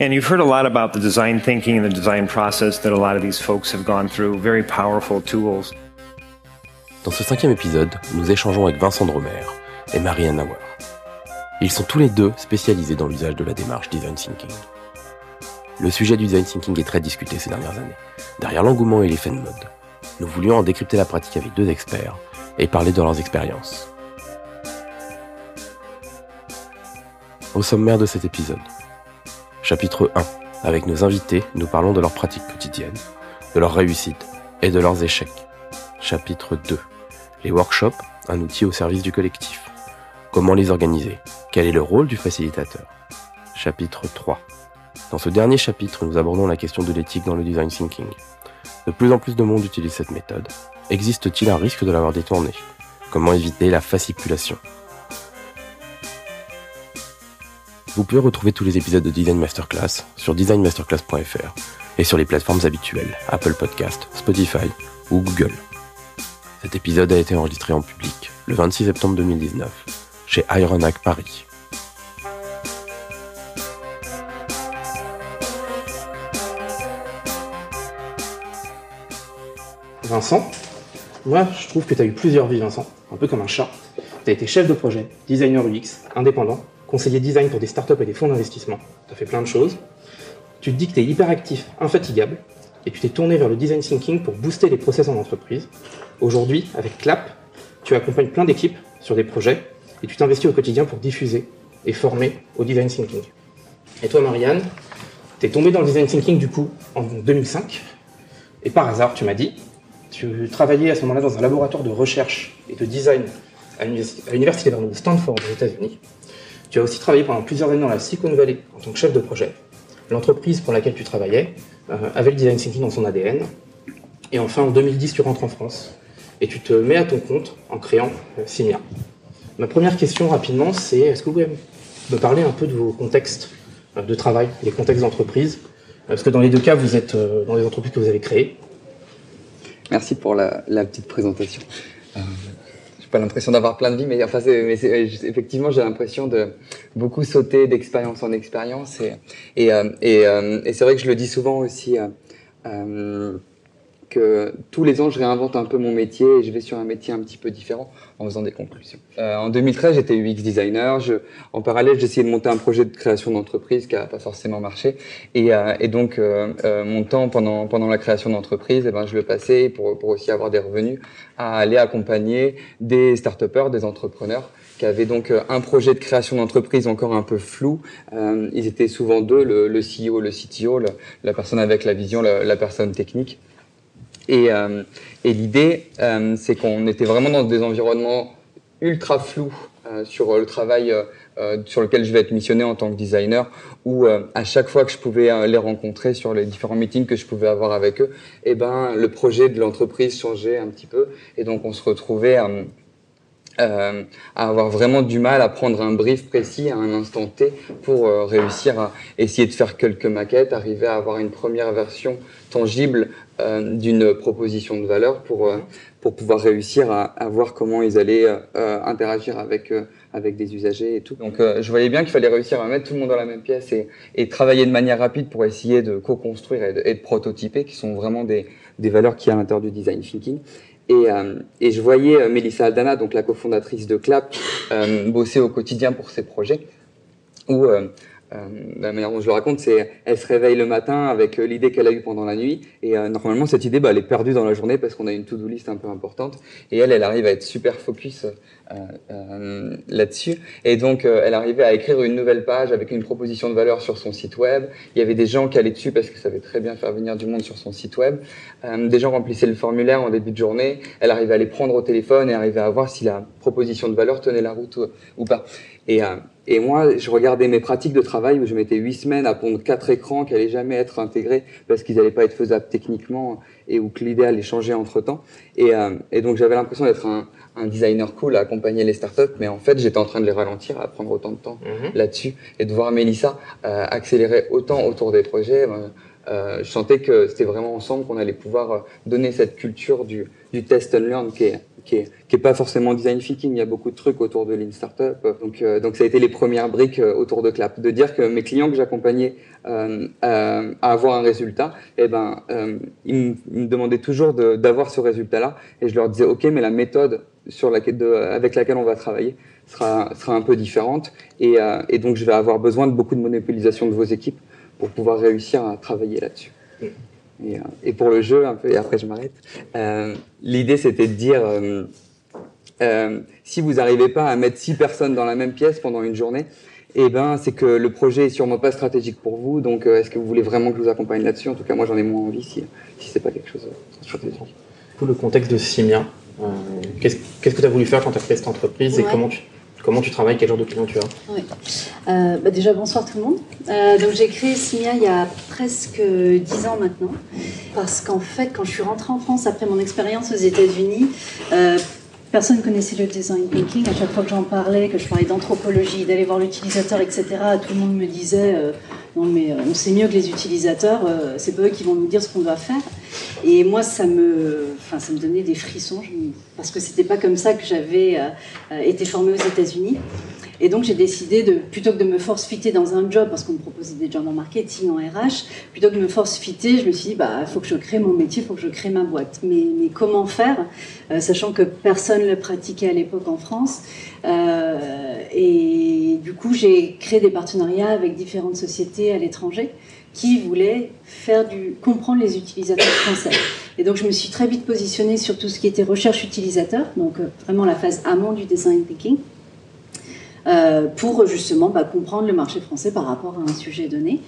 And you've heard a lot about the design thinking and the design process that a lot of these folks have gone through, very powerful tools. Dans ce cinquième épisode, nous échangeons avec Vincent Dromer et Marianne Nauer. Ils sont tous les deux spécialisés dans l'usage de la démarche design thinking. Le sujet du design thinking est très discuté ces dernières années, derrière l'engouement et l'effet de mode. Nous voulions en décrypter la pratique avec deux experts et parler de leurs expériences. Au sommaire de cet épisode, Chapitre 1. Avec nos invités, nous parlons de leur pratique quotidienne, de leurs réussites et de leurs échecs. Chapitre 2. Les workshops, un outil au service du collectif. Comment les organiser? Quel est le rôle du facilitateur? Chapitre 3. Dans ce dernier chapitre, nous abordons la question de l'éthique dans le design thinking. De plus en plus de monde utilise cette méthode. Existe-t-il un risque de l'avoir détournée? Comment éviter la fasciculation Vous pouvez retrouver tous les épisodes de Design Masterclass sur designmasterclass.fr et sur les plateformes habituelles Apple Podcast, Spotify ou Google. Cet épisode a été enregistré en public le 26 septembre 2019 chez Ironhack Paris. Vincent, moi je trouve que tu as eu plusieurs vies Vincent, un peu comme un chat. Tu as été chef de projet, designer UX, indépendant, conseiller design pour des startups et des fonds d'investissement. Tu as fait plein de choses. Tu te dis que tu es hyper actif, infatigable, et tu t'es tourné vers le design thinking pour booster les process en entreprise. Aujourd'hui, avec Clap, tu accompagnes plein d'équipes sur des projets et tu t'investis au quotidien pour diffuser et former au design thinking. Et toi, Marianne, tu es tombée dans le design thinking du coup en 2005, et par hasard, tu m'as dit, tu travaillais à ce moment-là dans un laboratoire de recherche et de design à l'université de Stanford aux États-Unis. Tu as aussi travaillé pendant plusieurs années dans la Silicon Valley en tant que chef de projet. L'entreprise pour laquelle tu travaillais euh, avait le design thinking dans son ADN. Et enfin, en 2010, tu rentres en France et tu te mets à ton compte en créant euh, Simia. Ma première question rapidement, c'est est-ce que vous pouvez me parler un peu de vos contextes euh, de travail, les contextes d'entreprise? Parce que dans les deux cas, vous êtes dans les entreprises que vous avez créées. Merci pour la, petite présentation pas l'impression d'avoir plein de vie, mais enfin, effectivement, j'ai l'impression de beaucoup sauter d'expérience en expérience, et et, euh, et, euh, et c'est vrai que je le dis souvent aussi. Euh, que tous les ans, je réinvente un peu mon métier et je vais sur un métier un petit peu différent en faisant des conclusions. Euh, en 2013, j'étais UX designer. Je, en parallèle, j'essayais de monter un projet de création d'entreprise qui n'a pas forcément marché. Et, euh, et donc, euh, euh, mon temps pendant, pendant la création d'entreprise, eh ben, je le passais pour, pour aussi avoir des revenus à aller accompagner des start des entrepreneurs qui avaient donc euh, un projet de création d'entreprise encore un peu flou. Euh, ils étaient souvent deux, le, le CEO, le CTO, la personne avec la vision, la, la personne technique. Et, euh, et l'idée, euh, c'est qu'on était vraiment dans des environnements ultra flous euh, sur le travail sur lequel je vais être missionné en tant que designer, où à chaque fois que je pouvais les rencontrer sur les différents meetings que je pouvais avoir avec eux, eh ben le projet de l'entreprise changeait un petit peu, et donc on se retrouvait euh, à avoir vraiment du mal à prendre un brief précis à un instant T pour euh, réussir à essayer de faire quelques maquettes, arriver à avoir une première version tangible euh, d'une proposition de valeur pour pour pouvoir réussir à, à, voir comment ils allaient interagir avec avec des usagers et tout. Donc je voyais bien qu'il fallait réussir à mettre tout le monde dans la même pièce et, et travailler de manière rapide pour essayer de co-construire et, et, de prototyper, qui sont vraiment des, des valeurs qui à l'intérieur du design thinking. Et, euh, et, je voyais euh, Mélissa Aldana, donc la cofondatrice de Clap, euh, bosser au quotidien pour ses projets, où euh, la manière dont je le raconte, c'est elle se réveille le matin avec euh, l'idée qu'elle a eue pendant la nuit, et euh, normalement cette idée, bah, elle est perdue dans la journée parce qu'on a une to-do list un peu importante, et elle, elle arrive à être super focus là-dessus, et donc elle arrivait à écrire une nouvelle page avec une proposition de valeur sur son site web. Il y avait des gens qui allaient dessus parce que ça savait très bien faire venir du monde sur son site web. des gens remplissaient le formulaire en début de journée. Elle arrivait à les prendre au téléphone et arrivait à voir si la proposition de valeur tenait la route ou, pas. Et et moi, je regardais mes pratiques de travail où je mettais huit semaines à pondre quatre écrans qui allaient jamais être intégrés parce qu'ils n'allaient pas être faisables techniquement et où que l'idée allait changer entre temps. Et, euh, et donc j'avais l'impression d'être un, un, designer cool à accompagner les startups, mais en fait j'étais en train de les ralentir, à prendre autant de temps mhm. là-dessus et de voir Mélissa euh, accélérer autant autour des projets. Euh, euh je sentais que c'était vraiment ensemble qu'on allait pouvoir donner cette culture du, du test and learn qui est, qui est, pas forcément design thinking. Il y a beaucoup de trucs autour de Lean Startup. Donc, euh, donc ça a été les premières briques euh, autour de Clap, de dire que mes clients que j'accompagnais euh, à, avoir un résultat, eh ben, ils, me, demandaient toujours d'avoir ce résultat-là, et je leur disais ok, mais la méthode avec laquelle on va travailler sera, sera un peu différente, et, et donc je vais avoir besoin de beaucoup de monopolisation de vos équipes pour pouvoir réussir à travailler là-dessus. Et, euh, et pour le jeu, un peu, et après je m'arrête, euh, l'idée c'était de dire, euh, euh, si vous n'arrivez pas à mettre six personnes dans la même pièce pendant une journée, eh ben, c'est que le projet est sûrement pas stratégique pour vous. Donc, euh, est-ce que vous voulez vraiment que je vous accompagne là-dessus? En tout cas, moi, j'en ai moins envie si, si c'est pas quelque chose de stratégique. Tout le contexte de Simia, euh, qu'est-ce qu'est-ce que tu as voulu faire quand tu as créé cette entreprise et comment tu, comment tu travailles, quel genre de client tu as Oui. Euh, bah déjà, bonsoir tout le monde. Euh, donc, j'ai créé Simia il y a presque 10 ans maintenant. Parce qu'en fait, quand je suis rentrée en France après mon expérience aux États-Unis, euh, personne ne connaissait le design thinking. À chaque fois que j'en parlais, que je parlais d'anthropologie, d'aller voir l'utilisateur, etc., tout le monde me disait euh, Non, mais euh, on sait mieux que les utilisateurs, euh, c'est pas eux qui vont nous dire ce qu'on doit faire. Et moi, ça me, enfin, ça me donnait des frissons, parce que c'était pas comme ça que j'avais été formée aux États-Unis. Et donc j'ai décidé de, plutôt que de me force-fitter dans un job, parce qu'on me proposait des jobs en marketing, en RH, plutôt que de me force-fitter, je me suis dit, bah, faut que je crée mon métier, il faut que je crée ma boîte. Mais, comment faire, euh, sachant que personne ne le pratiquait à l'époque en France Euh, Et du coup, j'ai créé des partenariats avec différentes sociétés à l'étranger qui voulaient faire du, comprendre les utilisateurs français. Et donc, je me suis très vite positionnée sur tout ce qui était recherche utilisateur, donc euh, vraiment la phase amont du design thinking pour justement bah, comprendre le marché français par rapport à un sujet donné.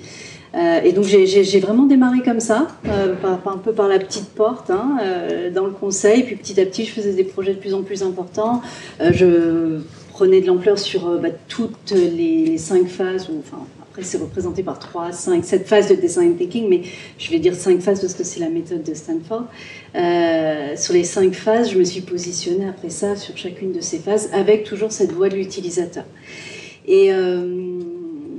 Euh, et donc j'ai- vraiment démarré comme ça, euh, un peu par la petite porte, hein, euh, dans le conseil. Puis petit à petit, je faisais des projets de plus en plus importants. Euh, je prenais de l'ampleur sur euh, bah, toutes les, cinq phases, après c'est représenté par trois, cinq, sept phases de design thinking, mais je vais dire cinq phases parce que c'est la méthode de Stanford. Euh, sur les cinq phases, je me suis positionnée après ça sur chacune de ces phases avec toujours cette voix de l'utilisateur. Et euh,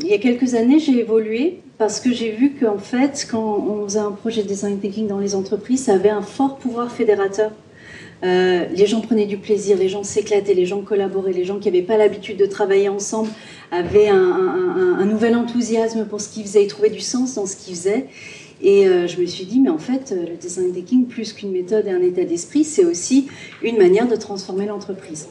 il y a quelques années, j'ai évolué parce que j'ai vu qu'en fait, quand on faisait un projet de design thinking dans les entreprises, ça avait un fort pouvoir fédérateur. Euh, les gens prenaient du plaisir, les gens s'éclataient, les gens collaboraient, les gens qui n'avaient pas l'habitude de travailler ensemble avaient un, nouvel enthousiasme pour ce qu'ils faisaient, ils trouvaient du sens dans ce qu'ils faisaient. Et euh, je me suis dit, mais en fait, euh, le design thinking, plus qu'une méthode et un état d'esprit, c'est aussi une manière de transformer l'entreprise.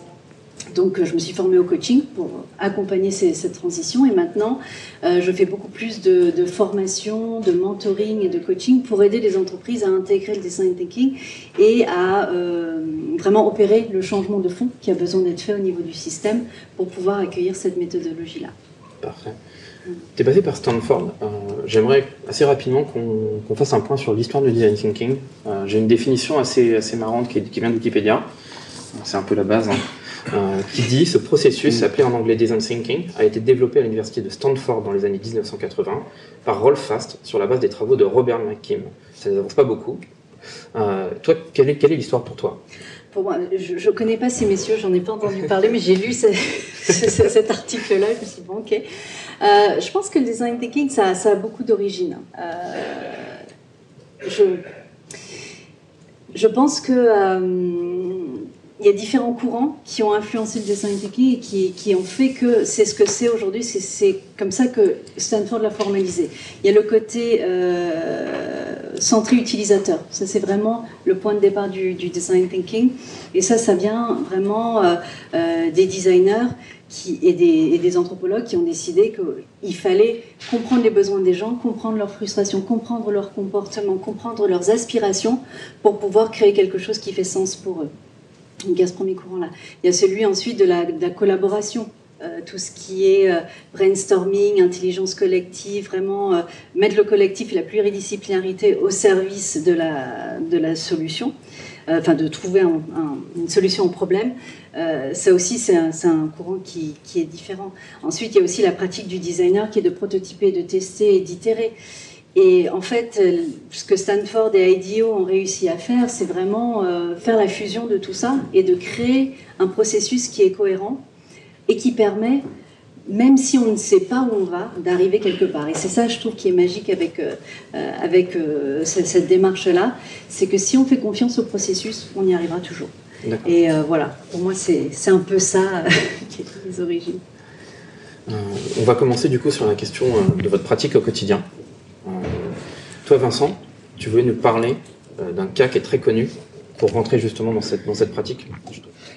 Donc, euh, je me suis formée au coaching pour accompagner cette transition. Et maintenant, euh, je fais beaucoup plus de, de formation, de mentoring et de coaching pour aider les entreprises à intégrer le design thinking et à euh, vraiment opérer le changement de fond qui a besoin d'être fait au niveau du système pour pouvoir accueillir cette méthodologie-là. Parfait. Tu es passé par Stanford. J'aimerais assez rapidement qu'on fasse un point sur l'histoire du design thinking. J'ai une définition assez, assez marrante qui, qui vient de Wikipédia. C'est un peu la base. hein. Qui dit ce processus, appelé en anglais design thinking, a été développé à l'université de Stanford dans les années 1980 par Rolf Fast sur la base des travaux de Robert McKim. Ça ne avance pas beaucoup. Euh, toi, quelle est, quelle est l'histoire pour toi? Pour moi, je ne connais pas ces messieurs, j'en ai pas entendu parler, mais j'ai lu ce- ce- cet article-là, je me suis dit, bon, ok. Euh, je pense que le design thinking, ça, a beaucoup d'origines. Euh, je, je pense que il y a différents courants qui ont influencé le design thinking et qui, qui ont fait que c'est ce que c'est aujourd'hui. C'est- comme ça que Stanford l'a formalisé. Il y a le côté euh, centré utilisateur. Ça, c'est vraiment le point de départ du, design thinking. Et ça, ça vient vraiment euh, euh, des designers qui, et, des, et des anthropologues qui ont décidé qu'il fallait comprendre les besoins des gens, comprendre leurs frustrations, comprendre leur comportement, comprendre leurs aspirations pour pouvoir créer quelque chose qui fait sens pour eux. Il y a ce premier courant-là. Il y a celui ensuite de la, collaboration. Euh, tout ce qui est euh, brainstorming, intelligence collective, vraiment euh, mettre le collectif et la pluridisciplinarité au service de la, de la solution, enfin de trouver un- un- une solution au problème. Ça aussi, c'est un, un courant qui, qui est différent. Ensuite, il y a aussi la pratique du designer qui est de prototyper, de tester et d'itérer. Et en fait, euh, ce que Stanford et IDEO ont réussi à faire, c'est vraiment euh, faire la fusion de tout ça et de créer un processus qui est cohérent et qui permet, même si on ne sait pas où on va, d'arriver quelque part. Et c'est ça, je trouve, qui est magique avec, euh, avec cette, cette démarche-là, c'est que si on fait confiance au processus, on y arrivera toujours. Et voilà, pour moi, c'est un peu ça qui est les origines. on va commencer du coup sur la question de votre pratique au quotidien. Vincent, tu voulais nous parler d'un cas qui est très connu pour rentrer justement dans cette, dans cette pratique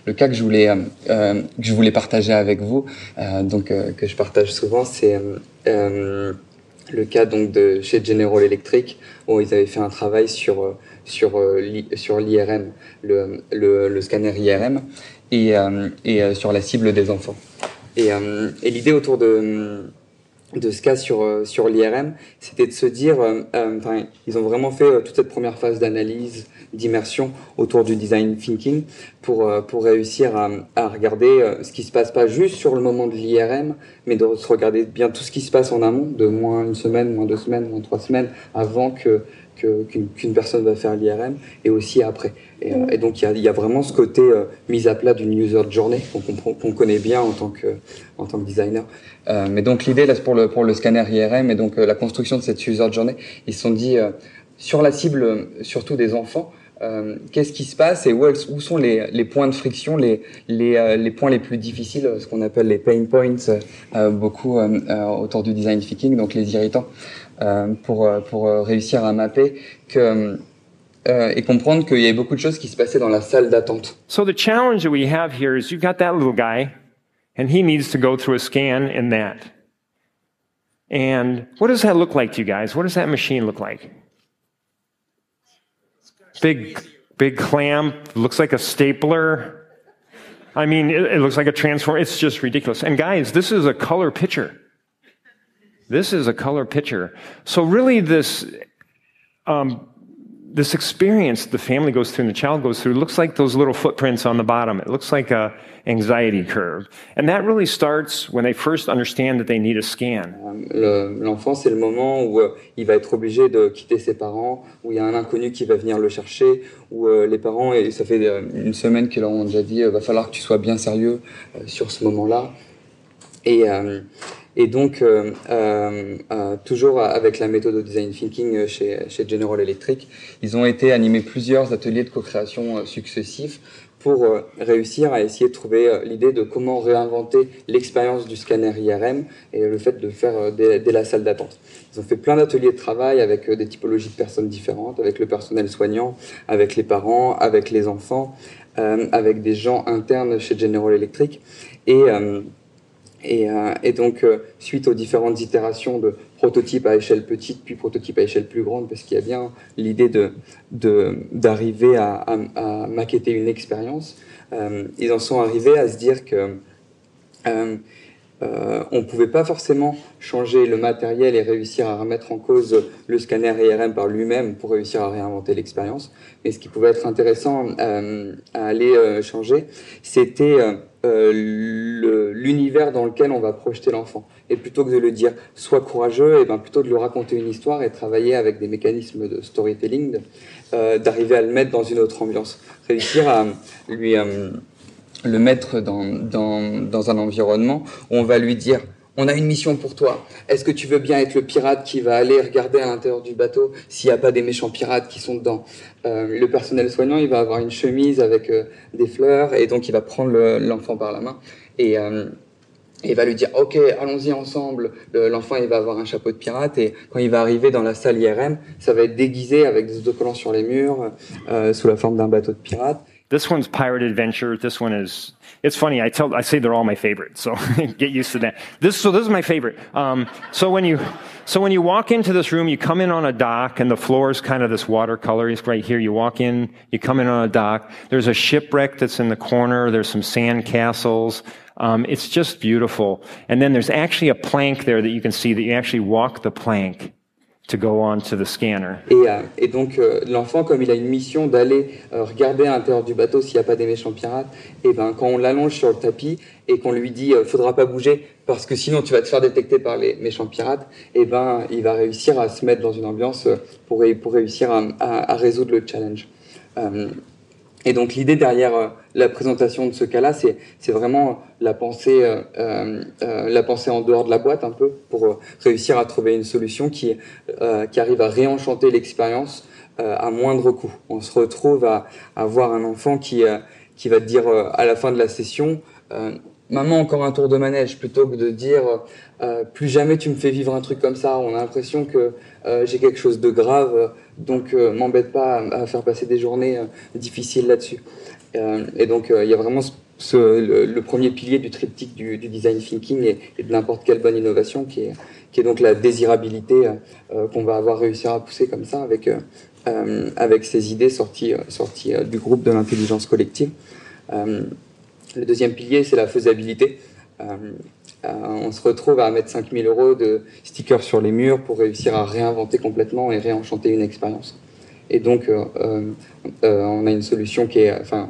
Le cas que je voulais, euh, euh, que je voulais partager avec vous, euh, donc que je partage souvent, c'est le cas donc de chez General Electric où ils avaient fait un travail sur sur sur l'IRM, le, le, le, scanner IRM et, et sur la cible des enfants. Et, et l'idée autour de de ce cas sur, euh, sur l'IRM, c'était de se dire, euh, euh, ils ont vraiment fait toute cette première phase d'analyse, d'immersion autour du design thinking pour, pour réussir à, à regarder ce qui se passe pas juste sur le moment de l'IRM, mais de se regarder bien tout ce qui se passe en amont, de moins une semaine, moins deux semaines, moins trois semaines, avant que qu'une personne va faire l'IRM et aussi après. Et, euh, donc il y a, y a, vraiment ce côté euh, mise à plat d'une user journey qu'on connaît bien en tant que, en tant que designer. Euh, mais donc l'idée là pour le, pour le scanner IRM et donc la construction de cette user journey, ils se sont dit sur la cible surtout des enfants, qu'est-ce qui se passe et où, où sont les, les, points de friction, les, les, les, points les plus difficiles, ce qu'on appelle les pain points, beaucoup autour du design thinking, donc les irritants. Euh, pour, euh, pour euh, réussir à mapper que, euh, euh, et comprendre qu'il y avait beaucoup de choses qui se passaient dans la salle d'attente. So the challenge that we have here is you've got that little guy, and he needs to go through a scan in that. And what does that look like to you guys? What does that machine look like? Big, big clamp, looks like a stapler. I mean, it, it looks like a transformer. It's just ridiculous. And guys, this is a color picture. This is a color picture. So really this, um, this experience the family goes through and the child goes through looks like those little footprints on the bottom. It looks like a anxiety curve. And that really starts when they first understand that they need a scan. L'enfant, c'est le moment où euh, il va être obligé de quitter ses parents, où il y a un inconnu qui va venir le chercher, où euh, les parents, et ça fait euh, une semaine qu'ils leur ont déjà dit, va falloir que tu sois bien sérieux sur ce moment-là. Et, et donc, euh, euh, euh, toujours avec la méthode de design thinking chez, General Electric, ils ont été animés plusieurs ateliers de co-création successifs pour réussir à essayer de trouver l'idée de comment réinventer l'expérience du scanner IRM et le fait de le faire dès la salle d'attente. Ils ont fait plein d'ateliers de travail avec des typologies de personnes différentes, avec le personnel soignant, avec les parents, avec les enfants, avec des gens internes chez General Electric. Et et, euh, et, donc, euh, suite aux différentes itérations de prototypes à échelle petite, puis prototypes à échelle plus grande, parce qu'il y a bien l'idée de, d'arriver à, à, maqueter une expérience, euh, ils en sont arrivés à se dire que on ne pouvait pas forcément changer le matériel et réussir à remettre en cause le scanner IRM par lui-même pour réussir à réinventer l'expérience. Mais ce qui pouvait être intéressant à aller changer, c'était l'univers dans lequel on va projeter l'enfant. Et plutôt que de le dire sois courageux, et ben plutôt de lui raconter une histoire et travailler avec des mécanismes de storytelling, d'arriver à le mettre dans une autre ambiance, réussir à lui le mettre dans, dans, dans un environnement où on va lui dire on a une mission pour toi. Est-ce que tu veux bien être le pirate qui va aller regarder à l'intérieur du bateau s'il n'y a pas des méchants pirates qui sont dedans euh, Le personnel soignant, il va avoir une chemise avec euh, des fleurs et donc il va prendre l'enfant par la main et euh, il va lui dire ok allons-y ensemble. L'enfant il va avoir un chapeau de pirate et quand il va arriver dans la salle IRM, ça va être déguisé avec des autocollants sur les murs euh, sous la forme d'un bateau de pirate This one's Pirate Adventure. This one is, it's funny. I tell, I say they're all my favorites. So get used to that. This, so this is my favorite. Um, so when you, so when you walk into this room, you come in on a dock and the floor is kind of this watercolor. It's right here. You walk in, you come in on a dock. There's a shipwreck that's in the corner. There's some sand castles. Um, it's just beautiful. And then there's actually a plank there that you can see that you actually walk the plank to go on to the scanner. Et, euh, donc euh, l'enfant, comme il a une mission d'aller euh, regarder à l'intérieur du bateau s'il n'y a pas des méchants pirates, et ben quand on l'allonge sur le tapis et qu'on lui dit faudra pas bouger parce que sinon tu vas te faire détecter par les méchants pirates, et ben il va réussir à se mettre dans une ambiance pour, pour réussir à résoudre le challenge. Et donc l'idée derrière euh, la présentation de ce cas-là, c'est, vraiment la pensée, euh, euh, euh, la pensée en dehors de la boîte un peu pour réussir à trouver une solution qui, qui arrive à réenchanter l'expérience à moindre coût. On se retrouve à, à voir un enfant qui, qui va dire à la fin de la session, maman encore un tour de manège, plutôt que de dire plus jamais tu me fais vivre un truc comme ça. On a l'impression que j'ai quelque chose de grave, donc m'embête pas à, faire passer des journées difficiles là-dessus. et donc il y a vraiment le, premier pilier du triptyque du, design thinking et, de n'importe quelle bonne innovation, qui est, qui est donc la désirabilité euh, qu'on va avoir réussi à pousser comme ça avec, euh, euh, avec ces idées sorties, sorties du groupe de l'intelligence collective. Le deuxième pilier, c'est la faisabilité. on se retrouve à mettre 5000 euros de stickers sur les murs pour réussir à réinventer complètement et réenchanter une expérience. Et donc, euh, euh, euh, on a une solution qui est, enfin,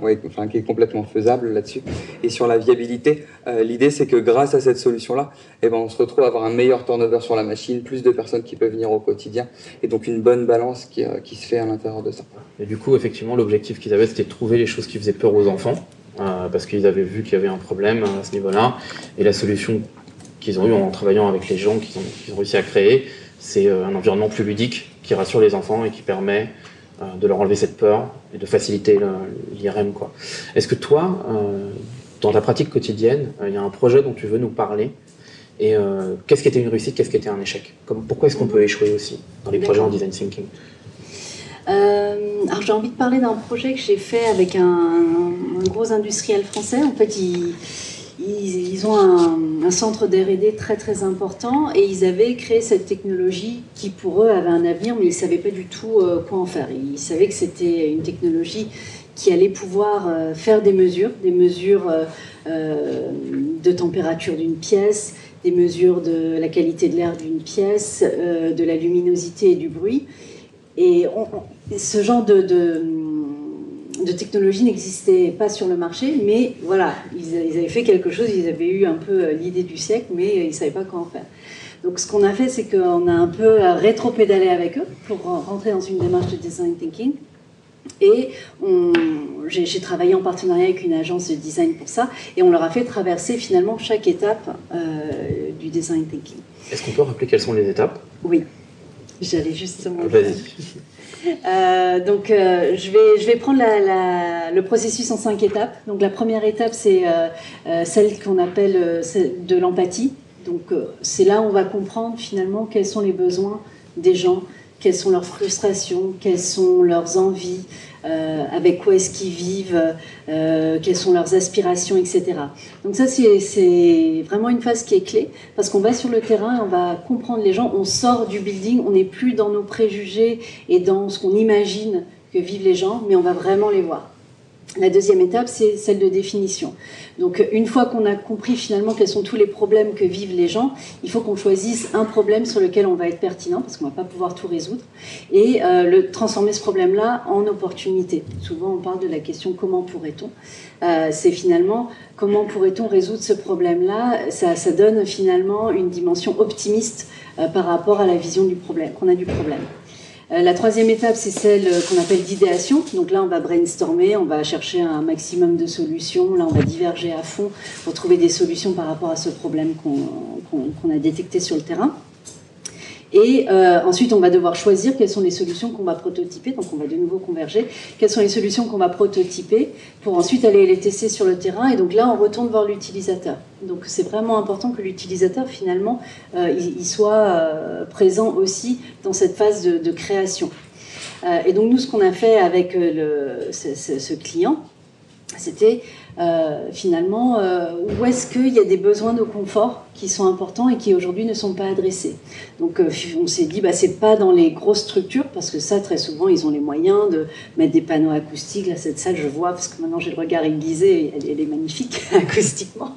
qui est complètement faisable là-dessus. Et sur la viabilité, l'idée, c'est que grâce à cette solution-là, eh ben, on se retrouve à avoir un meilleur turnover sur la machine, plus de personnes qui peuvent venir au quotidien, et donc une bonne balance qui, qui se fait à l'intérieur de ça. Et du coup, effectivement, l'objectif qu'ils avaient, c'était de trouver les choses qui faisaient peur aux enfants, parce qu'ils avaient vu qu'il y avait un problème à ce niveau-là. Et la solution qu'ils ont eue en travaillant avec les gens qu'ils ont, ont, réussi à créer, c'est un environnement plus ludique qui rassure les enfants et qui permet euh, de leur enlever cette peur et de faciliter l'IRM. Est-ce que toi, euh, dans ta pratique quotidienne, euh, il y a un projet dont tu veux nous parler et qu'est-ce qui était une réussite, qu'est-ce qui était un échec? Comme, Pourquoi est-ce qu'on peut échouer aussi dans les projets en design thinking? Alors j'ai envie de parler d'un projet que j'ai fait avec un, un, gros industriel français. En fait, il, ils, ont un, centre d'R&D très très important et ils avaient créé cette technologie qui pour eux avait un avenir, mais ils ne savaient pas du tout euh, quoi en faire. Ils savaient que c'était une technologie qui allait pouvoir euh, faire des mesures, des mesures euh, de température d'une pièce, des mesures de la qualité de l'air d'une pièce, de la luminosité et du bruit. Et ce genre de de technologie n'existait pas sur le marché, mais voilà, ils, avaient fait quelque chose, ils avaient eu un peu euh, l'idée du siècle, mais ils ne savaient pas comment faire. Donc ce qu'on a fait, c'est qu'on a un peu euh, rétro-pédalé avec eux pour rentrer dans une démarche de design thinking. Et j'ai travaillé en partenariat avec une agence de design pour ça, et on leur a fait traverser finalement chaque étape euh, du design thinking. Est-ce qu'on peut rappeler quelles sont les étapes? Oui, j'allais justement. Vas-y. Euh, donc, euh, je, vais, je vais prendre le processus en cinq étapes. Donc, la première étape, c'est euh, celle qu'on appelle de l'empathie. Donc, c'est là où on va comprendre finalement quels sont les besoins des gens, quelles sont leurs frustrations, quelles sont leurs envies, euh, avec quoi est-ce qu'ils vivent, euh, quelles sont leurs aspirations, etc. Donc ça, c'est vraiment une phase qui est clé, parce qu'on va sur le terrain, on va comprendre les gens, on sort du building, on n'est plus dans nos préjugés et dans ce qu'on imagine que vivent les gens, mais on va vraiment les voir. La deuxième étape, c'est celle de définition. Donc, une fois qu'on a compris finalement quels sont tous les problèmes que vivent les gens, il faut qu'on choisisse un problème sur lequel on va être pertinent, parce qu'on ne va pas pouvoir tout résoudre, et euh, le, transformer ce problème-là en opportunité. Souvent, on parle de la question comment pourrait-on? Euh, C'est finalement comment pourrait-on résoudre ce problème-là? Ça, donne finalement une dimension optimiste euh, par rapport à la vision du problème, qu'on a du problème. Euh, la troisième étape, c'est celle euh, qu'on appelle d'idéation. Donc là, on va brainstormer, on va chercher un maximum de solutions. Là, on va diverger à fond pour trouver des solutions par rapport à ce problème qu'on a détecté sur le terrain. Et euh, ensuite, on va devoir choisir quelles sont les solutions qu'on va prototyper. Donc, on va de nouveau converger. Quelles sont les solutions qu'on va prototyper pour ensuite aller les tester sur le terrain. Et donc là, on retourne voir l'utilisateur. Donc, c'est vraiment important que l'utilisateur, finalement, euh, il, soit euh, présent aussi dans cette phase de, création. et donc, nous, ce qu'on a fait avec ce client, c'était euh, finalement euh, où est-ce qu'il y a des besoins de confort qui sont importants et qui aujourd'hui ne sont pas adressés. Donc euh, on s'est dit bah c'est pas dans les grosses structures parce que ça très souvent ils ont les moyens de mettre des panneaux acoustiques. Là cette salle je vois parce que maintenant j'ai le regard aiguisé, elle, elle est magnifique acoustiquement.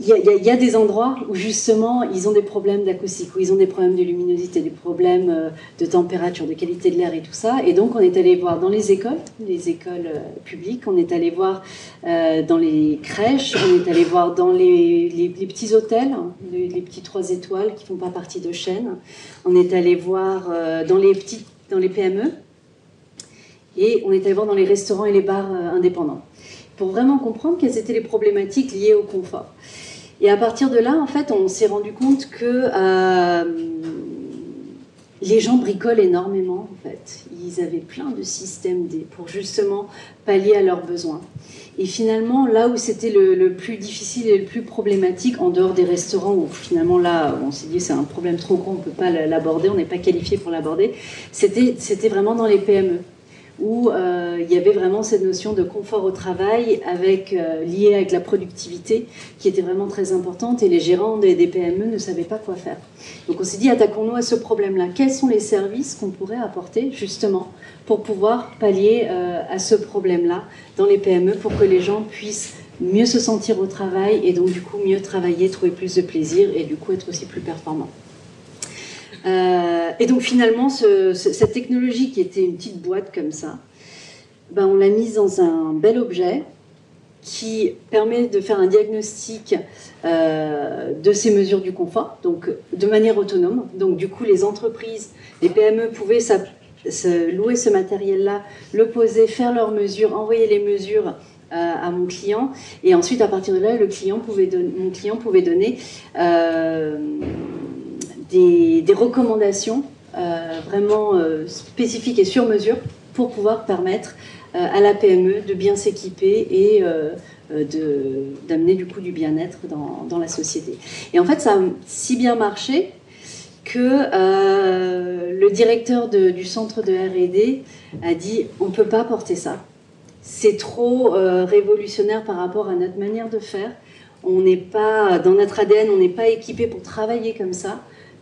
Il y, a, des endroits où justement ils ont des problèmes d'acoustique, où ils ont des problèmes de luminosité, des problèmes euh, de température, de qualité de l'air et tout ça. Et donc on est allé voir dans les écoles, les écoles euh, publiques, on est allé voir euh, dans les crèches, on est allé voir dans les, petits hôtels, hein, les, petits trois étoiles qui font pas partie de chaînes. On est allé voir dans les petits, dans les PME, et on est allé voir dans les restaurants et les bars indépendants pour vraiment comprendre quelles étaient les problématiques liées au confort. Et à partir de là, en fait, on s'est rendu compte que euh, les gens bricolent énormément en fait. Ils avaient plein de systèmes pour justement pallier à leurs besoins. Et finalement, là où c'était le, plus difficile et le plus problématique, en dehors des restaurants, où finalement là, on s'est dit c'est un problème trop grand, on ne peut pas l'aborder, on n'est pas qualifié pour l'aborder, c'était vraiment dans les PME où euh, il y avait vraiment cette notion de confort au travail avec, euh, liée avec la productivité qui était vraiment très importante et les gérants des, PME ne savaient pas quoi faire. Donc on s'est dit attaquons-nous à ce problème-là. Quels sont les services qu'on pourrait apporter justement pour pouvoir pallier euh, à ce problème-là dans les PME pour que les gens puissent mieux se sentir au travail et donc du coup mieux travailler, trouver plus de plaisir et du coup être aussi plus performants? Euh, et donc finalement, cette technologie qui était une petite boîte comme ça, ben, on l'a mise dans un bel objet qui permet de faire un diagnostic euh, de ces mesures du confort, donc de manière autonome. Donc du coup, les entreprises, les PME pouvaient se louer ce matériel-là, le poser, faire leurs mesures, envoyer les mesures euh, à mon client, et ensuite à partir de là, le mon client pouvait donner des, des euh, vraiment euh, spécifiques et sur mesure pour pouvoir permettre euh, à la PME de bien s'équiper et d'amener du coup du bien-être dans, dans, la société. Et en fait, ça a si bien marché que le directeur du centre de R&D a dit on ne peut pas porter ça. C'est trop révolutionnaire par rapport à notre manière de faire. On n'est pas dans notre ADN, on n'est pas équipé pour travailler comme ça.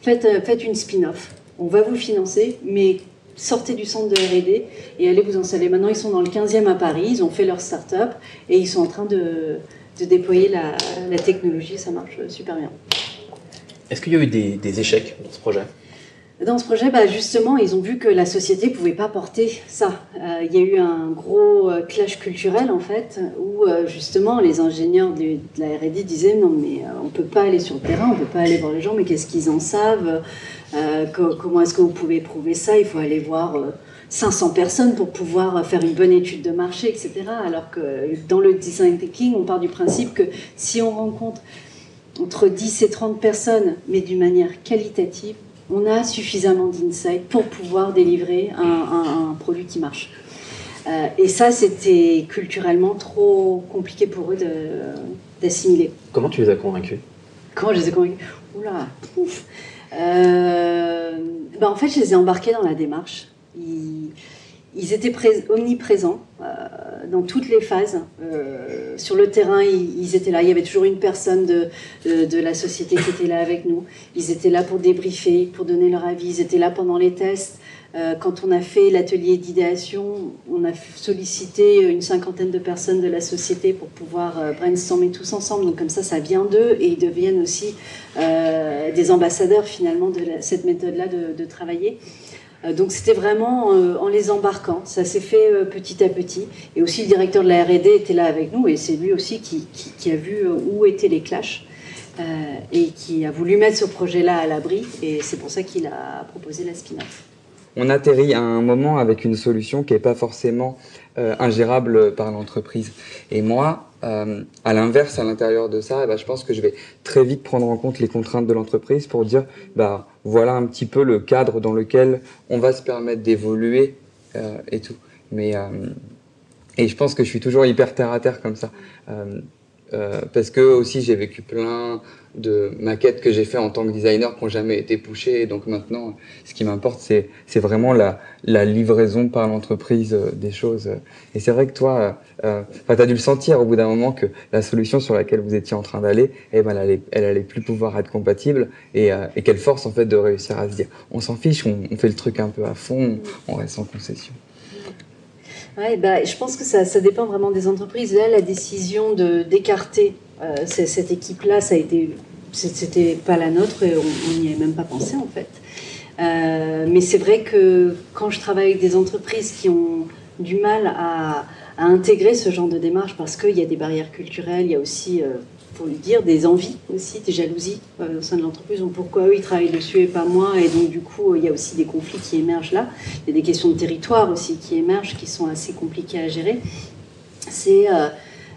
Euh, faites, une spin-off. On va vous financer, mais sortez du centre de RD et allez vous installer. Maintenant, ils sont dans le 15e à Paris, ils ont fait leur start-up et ils sont en train de, déployer la, technologie. Ça marche super bien. Est-ce qu'il y a eu des échecs dans ce projet? Dans ce projet, bah, justement, ils ont vu que la société pouvait pas porter ça. Euh, il y a eu un gros euh, clash culturel, en fait, où euh, justement les ingénieurs de, la R&D disaient non, mais on peut pas aller sur le terrain, on peut pas aller voir les gens, mais qu'est-ce qu'ils en savent? Comment est-ce que vous pouvez prouver ça? Il faut aller voir 500 personnes pour pouvoir faire une bonne étude de marché, etc. Alors que dans le design thinking, on part du principe que si on rencontre entre 10 et 30 personnes, mais d'une manière qualitative, on a suffisamment d'insight pour pouvoir délivrer un, produit qui marche. Euh, et ça, c'était culturellement trop compliqué pour eux d'assimiler. Comment tu les as convaincus? Comment je les ai convaincus? Oula, pouf euh, ben, En fait, je les ai embarqués dans la démarche. Ils, ils étaient omniprésents euh, dans toutes les phases. Euh, sur le terrain, ils, étaient là. Il y avait toujours une personne de, de, la société qui était là avec nous. Ils étaient là pour débriefer, pour donner leur avis. Ils étaient là pendant les tests. Euh, quand on a fait l'atelier d'idéation, on a sollicité une cinquantaine de personnes de la société pour pouvoir brainstormer tous ensemble. Donc comme ça, ça vient d'eux et ils deviennent aussi des ambassadeurs finalement de cette méthode-là de, de travailler. Euh, donc c'était vraiment euh, en les embarquant. Ça s'est fait euh, petit à petit. Et aussi le directeur de la R&D était là avec nous et c'est lui aussi qui, a vu où étaient les clashs et qui a voulu mettre ce projet-là à l'abri. Et c'est pour ça qu'il a proposé la spin-off. On atterrit à un moment avec une solution qui n'est pas forcément ingérable par l'entreprise. Et moi, à l'inverse, à l'intérieur de ça, eh ben, je pense que je vais très vite prendre en compte les contraintes de l'entreprise pour dire, bah, voilà un petit peu le cadre dans lequel on va se permettre d'évoluer euh, et tout. Mais euh, et je pense que je suis toujours hyper terre à terre comme ça. Euh, euh, parce que aussi j'ai vécu plein de maquettes que j'ai fait en tant que designer qui n'ont jamais été poussées. Donc maintenant, ce qui m'importe, c'est, c'est vraiment la, livraison par l'entreprise euh, des choses. Et c'est vrai que toi, euh, tu as dû le sentir au bout d'un moment que la solution sur laquelle vous étiez en train d'aller, eh ben, elle, allait, plus pouvoir être compatible et, euh, et quelle force en fait de réussir à se dire, on s'en fiche, on, fait le truc un peu à fond, on reste en concession. Ouais, bah, je pense que ça, dépend vraiment des entreprises. Là, la décision de d'écarter euh, cette équipe-là, ça a été, c'était pas la nôtre et on n'y avait même pas pensé en fait. Mais c'est vrai que quand je travaille avec des entreprises qui ont du mal à, à intégrer ce genre de démarche parce qu'il y a des barrières culturelles, il y a aussi euh, pour lui dire, des envies aussi, des jalousies euh, au sein de l'entreprise. Pourquoi eux, ils travaillent dessus et pas moi Et donc du coup, il y a aussi des conflits qui émergent là. Il y a des questions de territoire aussi qui émergent, qui sont assez compliquées à gérer. C'est...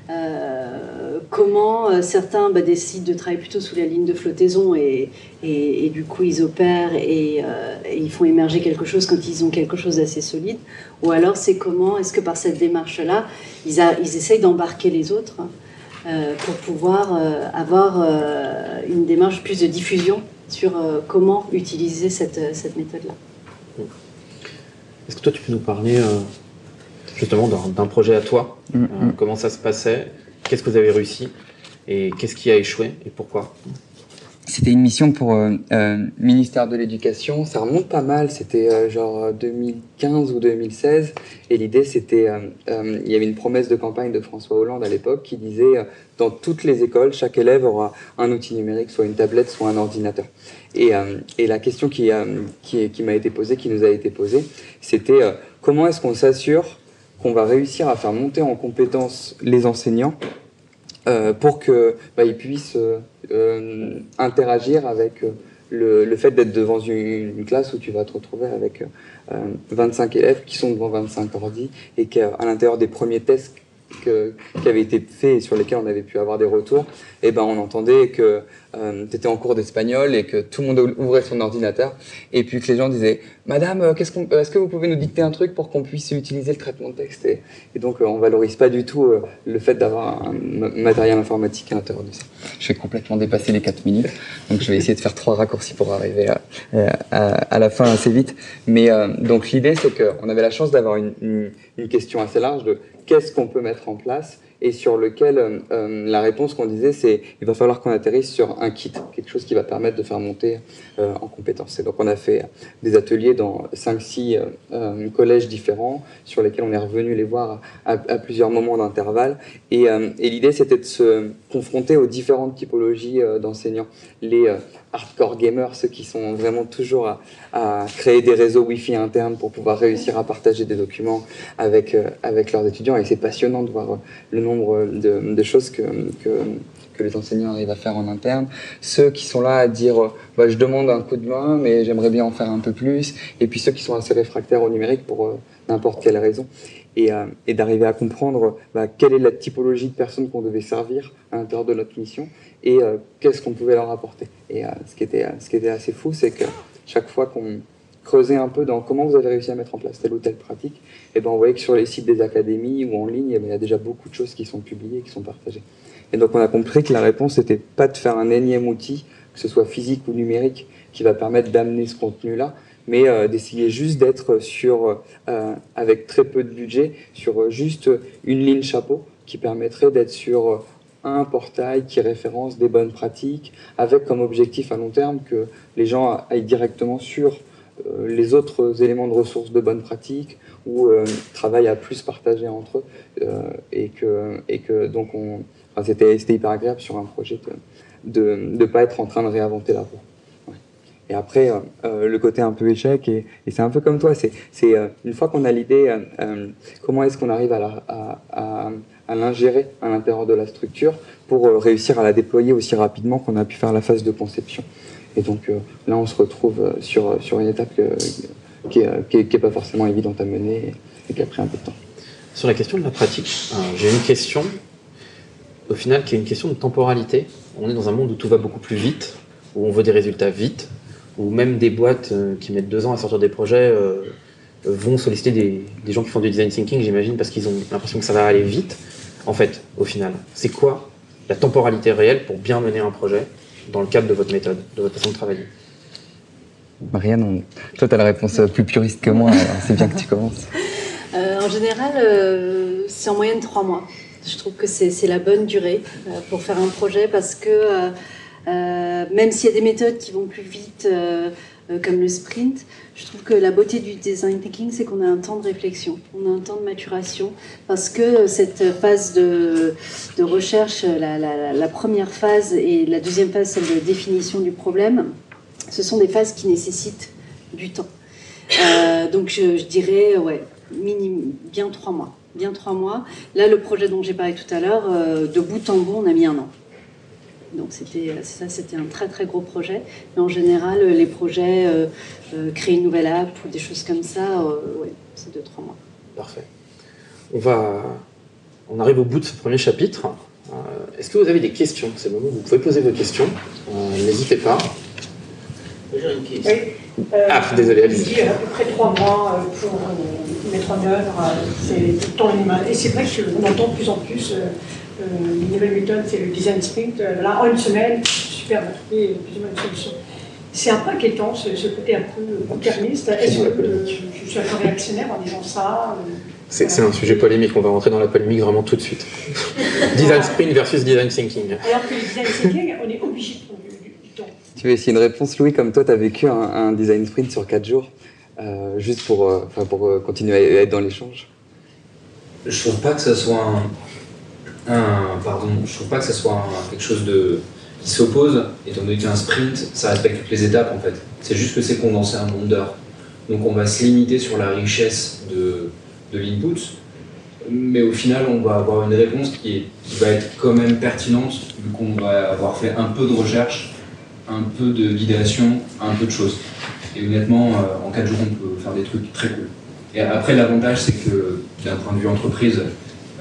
Euh, comment certains bah, décident de travailler plutôt sous la ligne de flottaison et, et, du coup ils opèrent et, ils font émerger quelque chose quand ils ont quelque chose d'assez solide, ou alors c'est comment est-ce que par cette démarche-là, ils, ils essayent d'embarquer les autres pour pouvoir avoir une démarche plus de diffusion sur comment utiliser cette, cette méthode-là? Est-ce que toi, tu peux nous parler euh, justement d'un projet à toi mm, euh, mm. Comment ça se passait? Qu'est-ce que vous avez réussi? Et qu'est-ce qui a échoué? Et pourquoi? C'était une mission pour euh, euh ministère de l'Éducation. Ça remonte pas mal. C'était genre 2015 ou 2016. Et l'idée, c'était, il y avait une promesse de campagne de François Hollande à l'époque qui disait dans toutes les écoles, chaque élève aura un outil numérique, soit une tablette, soit un ordinateur. Et, et la question qui, qui, qui m'a été posée, qui nous a été posée, c'était comment est-ce qu'on s'assure qu'on va réussir à faire monter en compétence les enseignants euh, pour qu'ils bah, puissent euh, interagir avec euh, le, le, fait d'être devant une, classe où tu vas te retrouver avec 25 élèves qui sont devant 25 ordi et qu'à l'intérieur des premiers tests qui avaient été faits et sur lesquels on avait pu avoir des retours, et eh ben on entendait que euh, tu étais en cours d'espagnol et que tout le monde ouvrait son ordinateur et puis que les gens disaient Madame, euh, qu'est-ce euh, est-ce que vous pouvez nous dicter un truc pour qu'on puisse utiliser le traitement de texte et, donc on valorise pas du tout le fait d'avoir un matériel informatique à l'intérieur de ça. Je vais complètement dépasser les 4 minutes, donc je vais essayer de faire trois raccourcis pour arriver à, la fin assez vite. Mais donc l'idée c'est qu'on avait la chance d'avoir une, une question assez large de qu'est-ce qu'on peut mettre en place et sur lequel euh, euh, la réponse qu'on disait c'est il va falloir qu'on atterrisse sur un kit, quelque chose qui va permettre de faire monter euh, en compétences. Et donc on a fait des ateliers dans 5-6 collèges différents sur lesquels on est revenu les voir à, plusieurs moments d'intervalle. Et, et l'idée c'était de se confronter aux différentes typologies d'enseignants. Les hardcore gamers, ceux qui sont vraiment toujours à, créer des réseaux Wi-Fi internes pour pouvoir réussir à partager des documents avec, avec leurs étudiants. Et c'est passionnant de voir le nombre de, choses que, que, les enseignants arrivent à faire en interne. Ceux qui sont là à dire bah, je demande un coup de main, mais j'aimerais bien en faire un peu plus. Et puis ceux qui sont assez réfractaires au numérique pour euh, n'importe quelle raison. Et, euh, et d'arriver à comprendre bah, quelle est la typologie de personnes qu'on devait servir à l'intérieur de notre mission et euh, qu'est-ce qu'on pouvait leur apporter. Et ce, qui était, ce qui était assez fou, c'est que chaque fois qu'on creuser un peu dans comment vous avez réussi à mettre en place telle ou telle pratique, et eh ben on voyait que sur les sites des académies ou en ligne, eh ben, il y a déjà beaucoup de choses qui sont publiées, qui sont partagées. Et donc on a compris que la réponse n'était pas de faire un énième outil, que ce soit physique ou numérique, qui va permettre d'amener ce contenu-là, mais euh, d'essayer juste d'être sur, euh, avec très peu de budget, sur juste une ligne chapeau qui permettrait d'être sur un portail qui référence des bonnes pratiques, avec comme objectif à long terme que les gens aillent directement sur euh, les autres éléments de ressources de bonne pratique ou euh, travaillent à plus partager entre eux euh, et que et que donc on c'était hyper agréable sur un projet de ne pas être en train de réinventer la roue. Et après, le côté un peu échec, et, c'est un peu comme toi, c'est une fois qu'on a l'idée, comment est-ce qu'on arrive à, l'ingérer à l'intérieur de la structure pour réussir à la déployer aussi rapidement qu'on a pu faire la phase de conception. Et donc euh, là, on se retrouve euh, sur, sur une étape qui n'est pas forcément évidente à mener et, qui a pris un peu de temps. Sur la question de la pratique, j'ai une question, au final, qui est une question de temporalité. On est dans un monde où tout va beaucoup plus vite, où on veut des résultats vite, où même des boîtes euh, qui mettent deux ans à sortir des projets vont solliciter des, des, gens qui font du design thinking, j'imagine, parce qu'ils ont l'impression que ça va aller vite. En fait, au final, c'est quoi la temporalité réelle pour bien mener un projet dans le cadre de votre méthode, de votre façon de travailler? Marianne, toi, tu as la réponse plus puriste que moi, c'est bien que tu commences. Euh, en général, euh, c'est en moyenne trois mois. Je trouve que c'est la bonne durée euh, pour faire un projet parce que même s'il y a des méthodes qui vont plus vite, comme le sprint, je trouve que la beauté du design thinking, c'est qu'on a un temps de réflexion, on a un temps de maturation, parce que cette phase de, recherche, la, première phase et la deuxième phase, celle de définition du problème, ce sont des phases qui nécessitent du temps. Euh, donc je, dirais, ouais, bien trois mois. Bien trois mois. Là, le projet dont j'ai parlé tout à l'heure, euh, de bout en bout, on a mis un an. Donc c'était ça, c'était un très très gros projet. Mais en général, les projets, euh, euh, créer une nouvelle app ou des choses comme ça, euh, ouais, c'est deux trois mois. Parfait. On va on arrive au bout de ce premier chapitre. Est-ce que vous avez des questions C'est le moment où vous pouvez poser vos questions. N'hésitez pas. J'ai une question. ah, désolé, allez dit à peu près trois mois pour mettre en œuvre. C'est tout le temps animal. Et c'est vrai qu'on entend de plus en plus une nouvelle méthode, c'est le design sprint. Là, en une semaine, super, on a trouvé plus ou moins une solution. C'est un peu inquiétant, ce, côté un peu court-termiste. Est-ce que je suis un peu réactionnaire en disant ça c'est un sujet polémique, on va rentrer dans la polémique vraiment tout de suite. design sprint versus design thinking. Alors que le design thinking, on est obligé de prendre du, temps. Tu veux essayer une réponse, Louis, comme toi, tu as vécu un, design sprint sur 4 jours, euh, juste pour, euh, pour euh, continuer à être dans l'échange? Je trouve pas que ce soit un, pardon, je trouve pas que ce soit quelque chose qui s'oppose, étant donné qu'un sprint, ça respecte toutes les étapes en fait. C'est juste que c'est condensé un nombre d'heures. Donc on va se limiter sur la richesse de, l'input, mais au final on va avoir une réponse qui, va être quand même pertinente, vu qu'on va avoir fait un peu de recherche, un peu de guidation, un peu de choses. Et honnêtement, euh, en 4 jours, on peut faire des trucs très cool. Et après, l'avantage, c'est que d'un point de vue entreprise,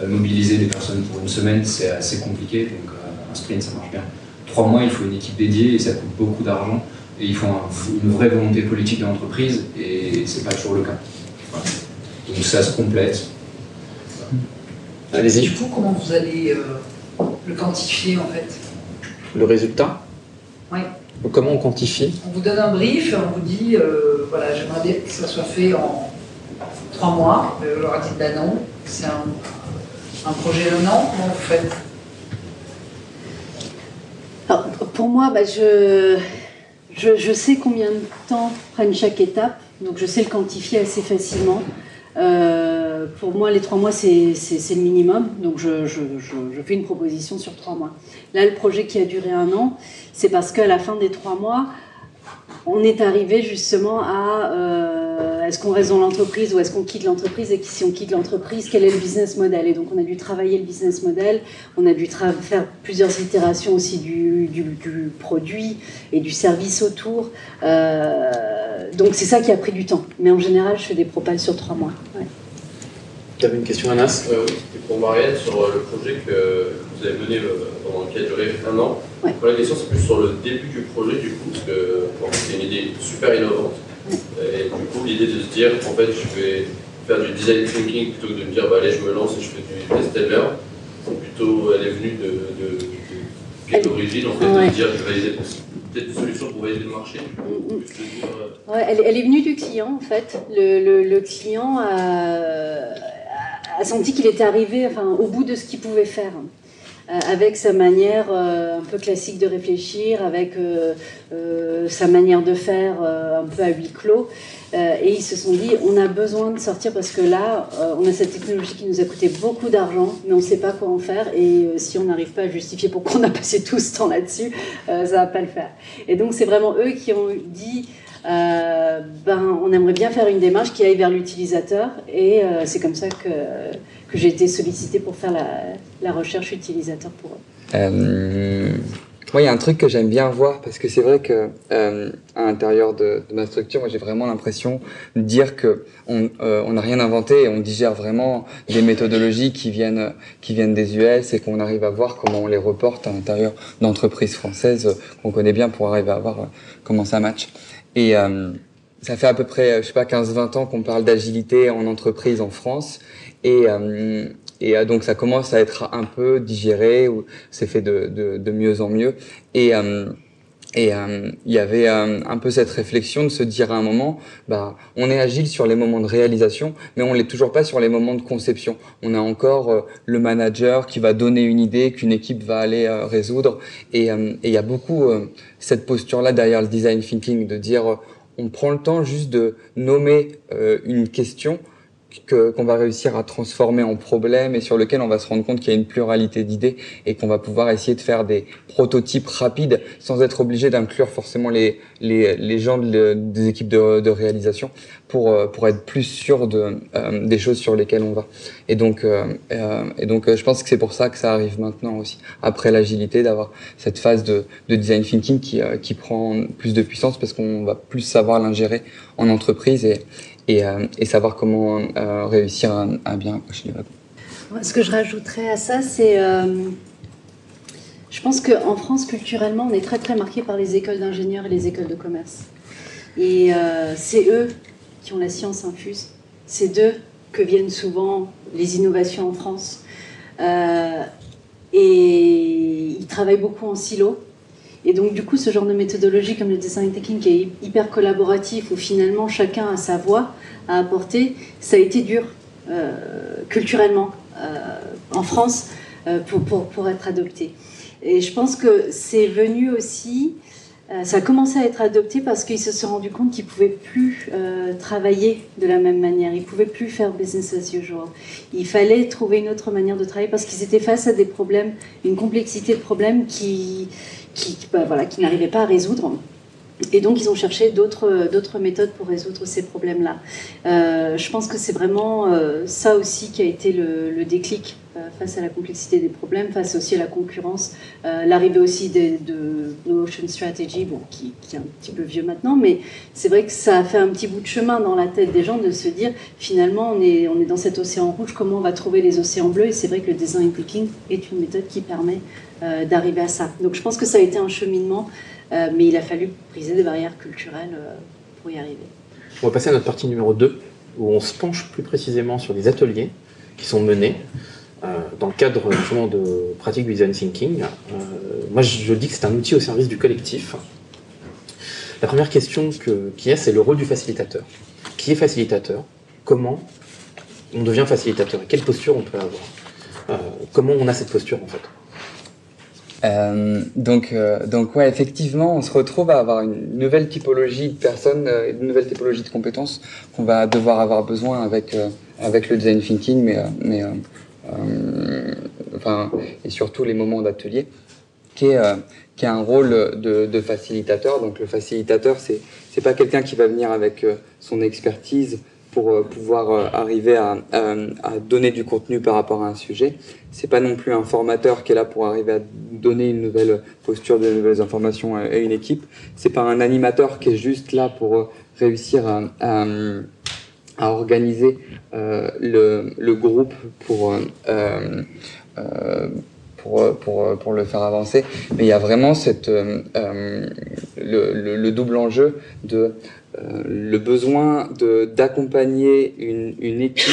mobiliser des personnes pour une semaine, c'est assez compliqué. Donc euh, un sprint, ça marche bien trois mois, il faut une équipe dédiée et ça coûte beaucoup d'argent. Et il faut une vraie volonté politique de l'entreprise et c'est pas toujours le cas. Donc ça se complète. Allez-y. Du coup, comment vous allez euh, le quantifier en fait? Le résultat? Oui. comment on quantifie? On vous donne un brief, on vous dit euh, voilà, j'aimerais bien que ça soit fait en trois mois. Euh, on leur a dit ben non, c'est un, un projet d'un an. Comment vous faites? Pour moi, bah, je, je, sais combien de temps prennent chaque étape, donc je sais le quantifier assez facilement. Euh, pour moi, les trois mois, c'est le minimum, donc je, je, fais une proposition sur trois mois. Là, le projet qui a duré un an, c'est parce qu'à la fin des trois mois, on est arrivé justement à euh, est-ce qu'on reste dans l'entreprise ou est-ce qu'on quitte l'entreprise et si on quitte l'entreprise, quel est le business model? Et donc on a dû travailler le business model, on a dû faire plusieurs itérations aussi du, produit et du service autour. Euh, donc c'est ça qui a pris du temps. Mais en général, je fais des propales sur trois mois. Tu avais une question, Anas? Euh, Oui, c'était pour Marielle sur le projet que vous avez mené pendant qui a duré un an. La question, c'est plus sur le début du projet, du coup, parce que c'est une idée super innovante. Et du coup, l'idée de se dire, en fait, je vais faire du design thinking plutôt que de me dire, bah, allez, je me lance et je fais du best-seller. C'est plutôt, elle est venue de, de, quelle origine, en fait, de dire, je vais valider peut-être une solution pour valider le marché. Mm, mm. ouais, elle, elle, est venue du client, en fait. Le, le, le client a, a senti qu'il était arrivé enfin, au bout de ce qu'il pouvait faire. Euh, avec sa manière euh, un peu classique de réfléchir, avec euh, sa manière de faire un peu à huis clos. et ils se sont dit, on a besoin de sortir parce que là, on a cette technologie qui nous a coûté beaucoup d'argent, mais on ne sait pas quoi en faire. Et si on n'arrive pas à justifier pourquoi on a passé tout ce temps là-dessus, ça ne va pas le faire. Et donc, c'est vraiment eux qui ont dit, ben, on aimerait bien faire une démarche qui aille vers l'utilisateur. Et c'est comme ça que que j'ai été sollicité pour faire la, recherche utilisateur pour eux. Euh, moi, il y a un truc que j'aime bien voir parce que c'est vrai que euh, à l'intérieur de, ma structure, moi, j'ai vraiment l'impression de dire que on euh, n'a rien inventé et on digère vraiment des méthodologies qui viennent qui viennent des US et qu'on arrive à voir comment on les reporte à l'intérieur d'entreprises françaises qu'on connaît bien pour arriver à voir comment ça match. Et ça fait à peu près, je sais pas, 15-20 ans qu'on parle d'agilité en entreprise en France. Et, euh, et euh, donc ça commence à être un peu digéré, c'est fait de, de, mieux en mieux. Et euh, et il y avait un peu cette réflexion de se dire à un moment, bah, on est agile sur les moments de réalisation, mais on l'est toujours pas sur les moments de conception. On a encore le manager qui va donner une idée qu'une équipe va aller résoudre. Et il y a beaucoup cette posture-là derrière le design thinking, de dire on prend le temps juste de nommer une question qu'on va réussir à transformer en problème et sur lequel on va se rendre compte qu'il y a une pluralité d'idées et qu'on va pouvoir essayer de faire des prototypes rapides sans être obligé d'inclure forcément les, les, les gens des équipes de, réalisation pour, euh, pour être plus sûr de, euh, des choses sur lesquelles on va. Et donc, euh, et donc je pense que c'est pour ça que ça arrive maintenant aussi, après l'agilité, d'avoir cette phase de, de design thinking qui, qui prend plus de puissance parce qu'on va plus savoir l'ingérer en entreprise et, et, et savoir comment réussir à, bien accrocher les Ce que je rajouterais à ça, c'est. Euh, je pense qu'en France, culturellement, on est très très marqué par les écoles d'ingénieurs et les écoles de commerce. Et euh, c'est eux qui ont la science infuse. C'est d'eux que viennent souvent les innovations en France. Euh, et ils travaillent beaucoup en silo. Et donc, du coup, ce genre de méthodologie comme le design thinking qui est hyper collaboratif, où finalement chacun a sa voix à apporter, ça a été dur culturellement en France pour, pour, pour être adopté. Et je pense que c'est venu aussi, euh, ça a commencé à être adopté parce qu'ils se sont rendus compte qu'ils ne pouvaient plus euh, travailler de la même manière, ils ne pouvaient plus faire business as usual. Il fallait trouver une autre manière de travailler parce qu'ils étaient face à des problèmes, une complexité de problèmes qui, qui, bah, voilà, qui n'arrivaient pas à résoudre. Et donc, ils ont cherché d'autres méthodes pour résoudre ces problèmes-là. Euh, je pense que c'est vraiment euh, ça aussi qui a été le, déclic euh, face à la complexité des problèmes, face aussi à la concurrence, l'arrivée aussi de, de, Ocean Strategy, bon, qui, qui, est un petit peu vieux maintenant, mais c'est vrai que ça a fait un petit bout de chemin dans la tête des gens de se dire finalement on est, on est dans cet océan rouge, comment on va trouver les océans bleus? Et c'est vrai que le design thinking est une méthode qui permet euh, d'arriver à ça. Donc je pense que ça a été un cheminement, euh, mais il a fallu briser des barrières culturelles euh, pour y arriver. On va passer à notre partie numéro 2, où on se penche plus précisément sur des ateliers qui sont menés dans le cadre justement de pratique du design thinking. Moi, je dis que c'est un outil au service du collectif. La première question qui est, c'est le rôle du facilitateur. Qui est facilitateur? Comment on devient facilitateur? Quelle posture on peut avoir? Comment on a cette posture en fait? Euh, donc, euh, donc ouais, effectivement, on se retrouve à avoir une nouvelle typologie de personnes, une nouvelle typologie de compétences qu'on va devoir avoir besoin avec avec le design thinking, mais mais euh, enfin, et surtout les moments d'atelier, qui est euh, qui a un rôle de, de, facilitateur. Donc le facilitateur, c'est c'est pas quelqu'un qui va venir avec euh, son expertise pour pouvoir arriver à, à, donner du contenu par rapport à un sujet. C'est pas non plus un formateur qui est là pour arriver à donner une nouvelle posture, de nouvelles informations à une équipe. C'est pas un animateur qui est juste là pour réussir à organiser euh, le, groupe pour, euh, euh, pour, pour, le faire avancer. Mais il y a vraiment cette, le, double enjeu de le besoin d'accompagner une, une équipe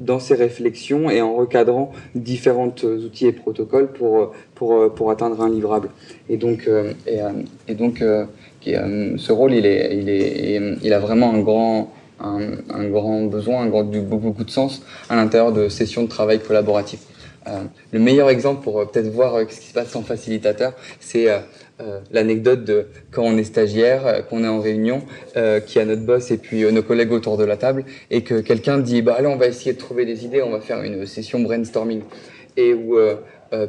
dans ses réflexions et en recadrant différents outils et protocoles pour, pour, pour atteindre un livrable. Et donc, et, et donc ce rôle, il, est, il, est, il a vraiment un grand, un, un, grand besoin, un grand, beaucoup de sens à l'intérieur de sessions de travail collaboratif. Euh, le meilleur exemple pour euh, peut-être voir euh, ce qui se passe en facilitateur, c'est euh, euh, l'anecdote de quand on est stagiaire, qu'on est en réunion, qui a notre boss et puis nos collègues autour de la table, et que quelqu'un dit bah allez on va essayer de trouver des idées, on va faire une session brainstorming, et où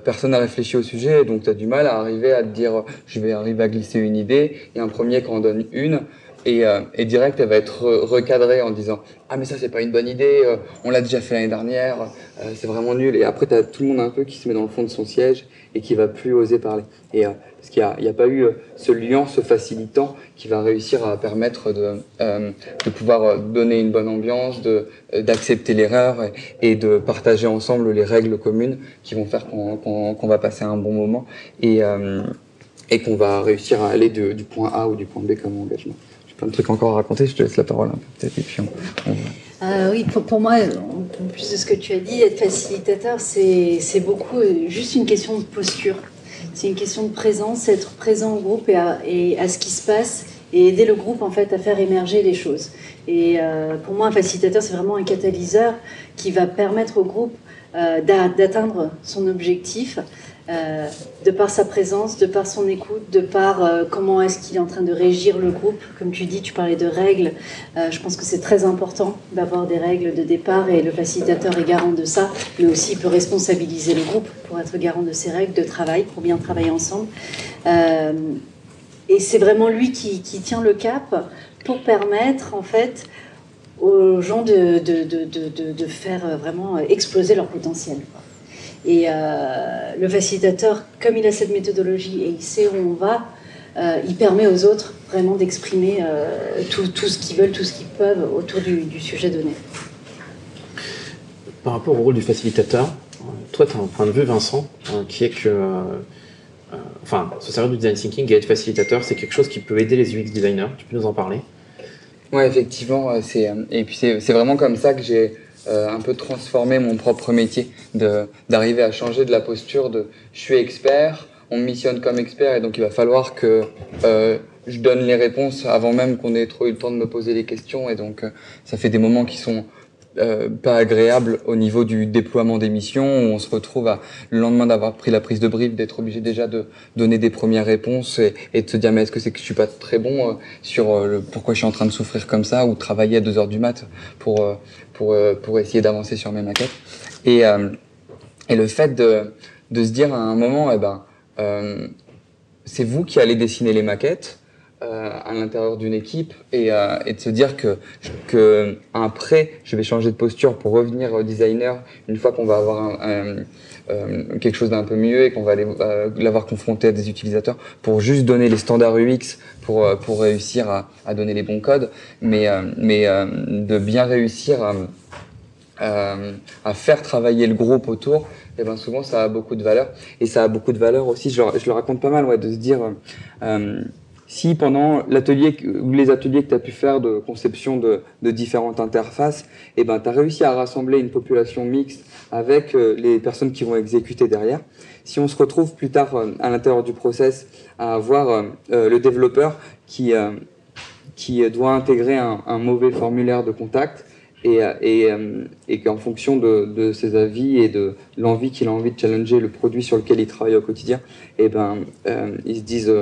personne n'a réfléchi au sujet, donc tu as du mal à arriver à te dire je vais arriver à glisser une idée, et un premier quand on donne une, et, euh, et, direct, elle va être recadrée en disant ah mais ça c'est pas une bonne idée, euh, on l'a déjà fait l'année dernière, euh, c'est vraiment nul. Et après t'as tout le monde un peu qui se met dans le fond de son siège et qui va plus oser parler. Et parce qu'il n'y a, a, pas eu ce lien, ce facilitant qui va réussir à permettre de, de pouvoir donner une bonne ambiance, d'accepter l'erreur et, de partager ensemble les règles communes qui vont faire qu'on va passer un bon moment et et qu'on va réussir à aller du point A ou du point B comme engagement plein de trucs encore à raconter. Je te laisse la parole peu, peut-être. Euh, oui, pour, moi, en plus de ce que tu as dit, être facilitateur, c'est beaucoup euh, juste une question de posture. C'est une question de présence, être présent au groupe et à, et à, ce qui se passe et aider le groupe en fait à faire émerger les choses. Et euh, pour moi, un facilitateur, c'est vraiment un catalyseur qui va permettre au groupe d'atteindre son objectif euh, de par sa présence, de par son écoute, de par euh, comment est-ce qu'il est en train de régir le groupe. Comme tu dis, tu parlais de règles. Euh, je pense que c'est très important d'avoir des règles de départ et le facilitateur est garant de ça, mais aussi il peut responsabiliser le groupe pour être garant de ces règles de travail, pour bien travailler ensemble. et c'est vraiment lui qui, tient le cap pour permettre en fait aux gens de faire vraiment exploser leur potentiel. Et euh, le facilitateur, comme il a cette méthodologie et il sait où on va, euh, il permet aux autres vraiment d'exprimer euh, tout, tout, ce qu'ils veulent, tout ce qu'ils peuvent autour du, du, sujet donné. par rapport au rôle du facilitateur, toi, tu as un point de vue, Vincent, qui est que enfin, se servir du design thinking et être facilitateur, c'est quelque chose qui peut aider les UX designers. Tu peux nous en parler? Ouais, effectivement, c'est et puis c'est vraiment comme ça que j'ai un peu transformé mon propre métier, d'arriver à changer de la posture de je suis expert, on me missionne comme expert et donc il va falloir que euh, je donne les réponses avant même qu'on ait trop eu le temps de me poser les questions et donc euh, ça fait des moments qui sont euh, pas agréables au niveau du déploiement des missions où on se retrouve à, le lendemain d'avoir pris la prise de brief d'être obligé déjà de donner des premières réponses et, de se dire mais est-ce que c'est que je suis pas très bon euh, sur euh, le, pourquoi je suis en train de souffrir comme ça ou travailler à 2 heures du mat pour pour pour essayer d'avancer sur mes maquettes. Et et le fait de de se dire à un moment eh ben c'est vous qui allez dessiner les maquettes euh, à l'intérieur d'une équipe et, euh, et, de se dire que, que après je vais changer de posture pour revenir au designer une fois qu'on va avoir un, quelque chose d'un peu mieux et qu'on va l'avoir confronté à des utilisateurs pour juste donner les standards UX pour, pour réussir à, à donner les bons codes mais, mais de bien réussir à, à faire travailler le groupe autour et eh ben souvent ça a beaucoup de valeur. Et ça a beaucoup de valeur aussi, je, je le raconte pas mal, ouais, de se dire, euh, si pendant l'atelier les ateliers que tu as pu faire de conception de, différentes interfaces, eh ben, tu as réussi à rassembler une population mixte avec euh, les personnes qui vont exécuter derrière. Si on se retrouve plus tard euh, à l'intérieur du process à avoir euh, le développeur qui, qui doit intégrer un, mauvais formulaire de contact, et, et, et qu'en fonction de, de, ses avis et de l'envie qu'il a envie de challenger le produit sur lequel il travaille au quotidien, eh ben, ils se disent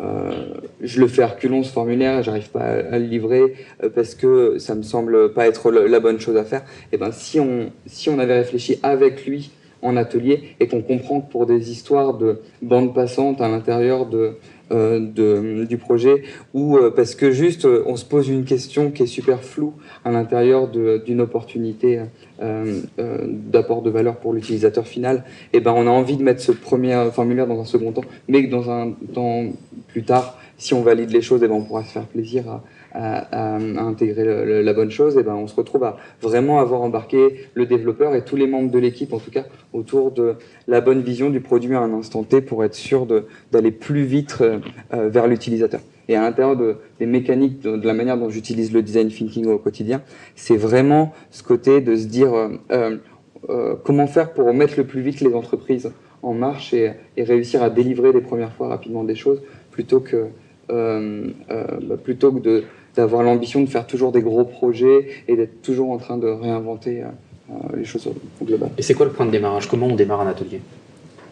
euh, je le fais reculons ce formulaire, j'arrive pas à, le livrer euh, parce que ça me semble pas être la bonne chose à faire. Et eh ben si on si on avait réfléchi avec lui en atelier et qu'on comprend que pour des histoires de bande passante à l'intérieur de euh, du projet ou euh, parce que juste euh, on se pose une question qui est super floue à l'intérieur d'une opportunité d'apport de valeur pour l'utilisateur final, et ben on a envie de mettre ce premier formulaire dans un second temps, mais que dans un temps plus tard, si on valide les choses, et ben on pourra se faire plaisir à, à, intégrer la bonne chose, et ben on se retrouve à vraiment avoir embarqué le développeur et tous les membres de l'équipe, en tout cas, autour de la bonne vision du produit à un instant T pour être sûr d'aller plus vite euh, euh, vers l'utilisateur. Et à l'intérieur de, des mécaniques, de, la manière dont j'utilise le design thinking au quotidien, c'est vraiment ce côté de se dire euh, comment faire pour mettre le plus vite les entreprises en marche et, réussir à délivrer les premières fois rapidement des choses plutôt que bah, plutôt que de d'avoir l'ambition de faire toujours des gros projets et d'être toujours en train de réinventer euh, euh, les choses au global. Et c'est quoi le point de démarrage? Comment on démarre un atelier?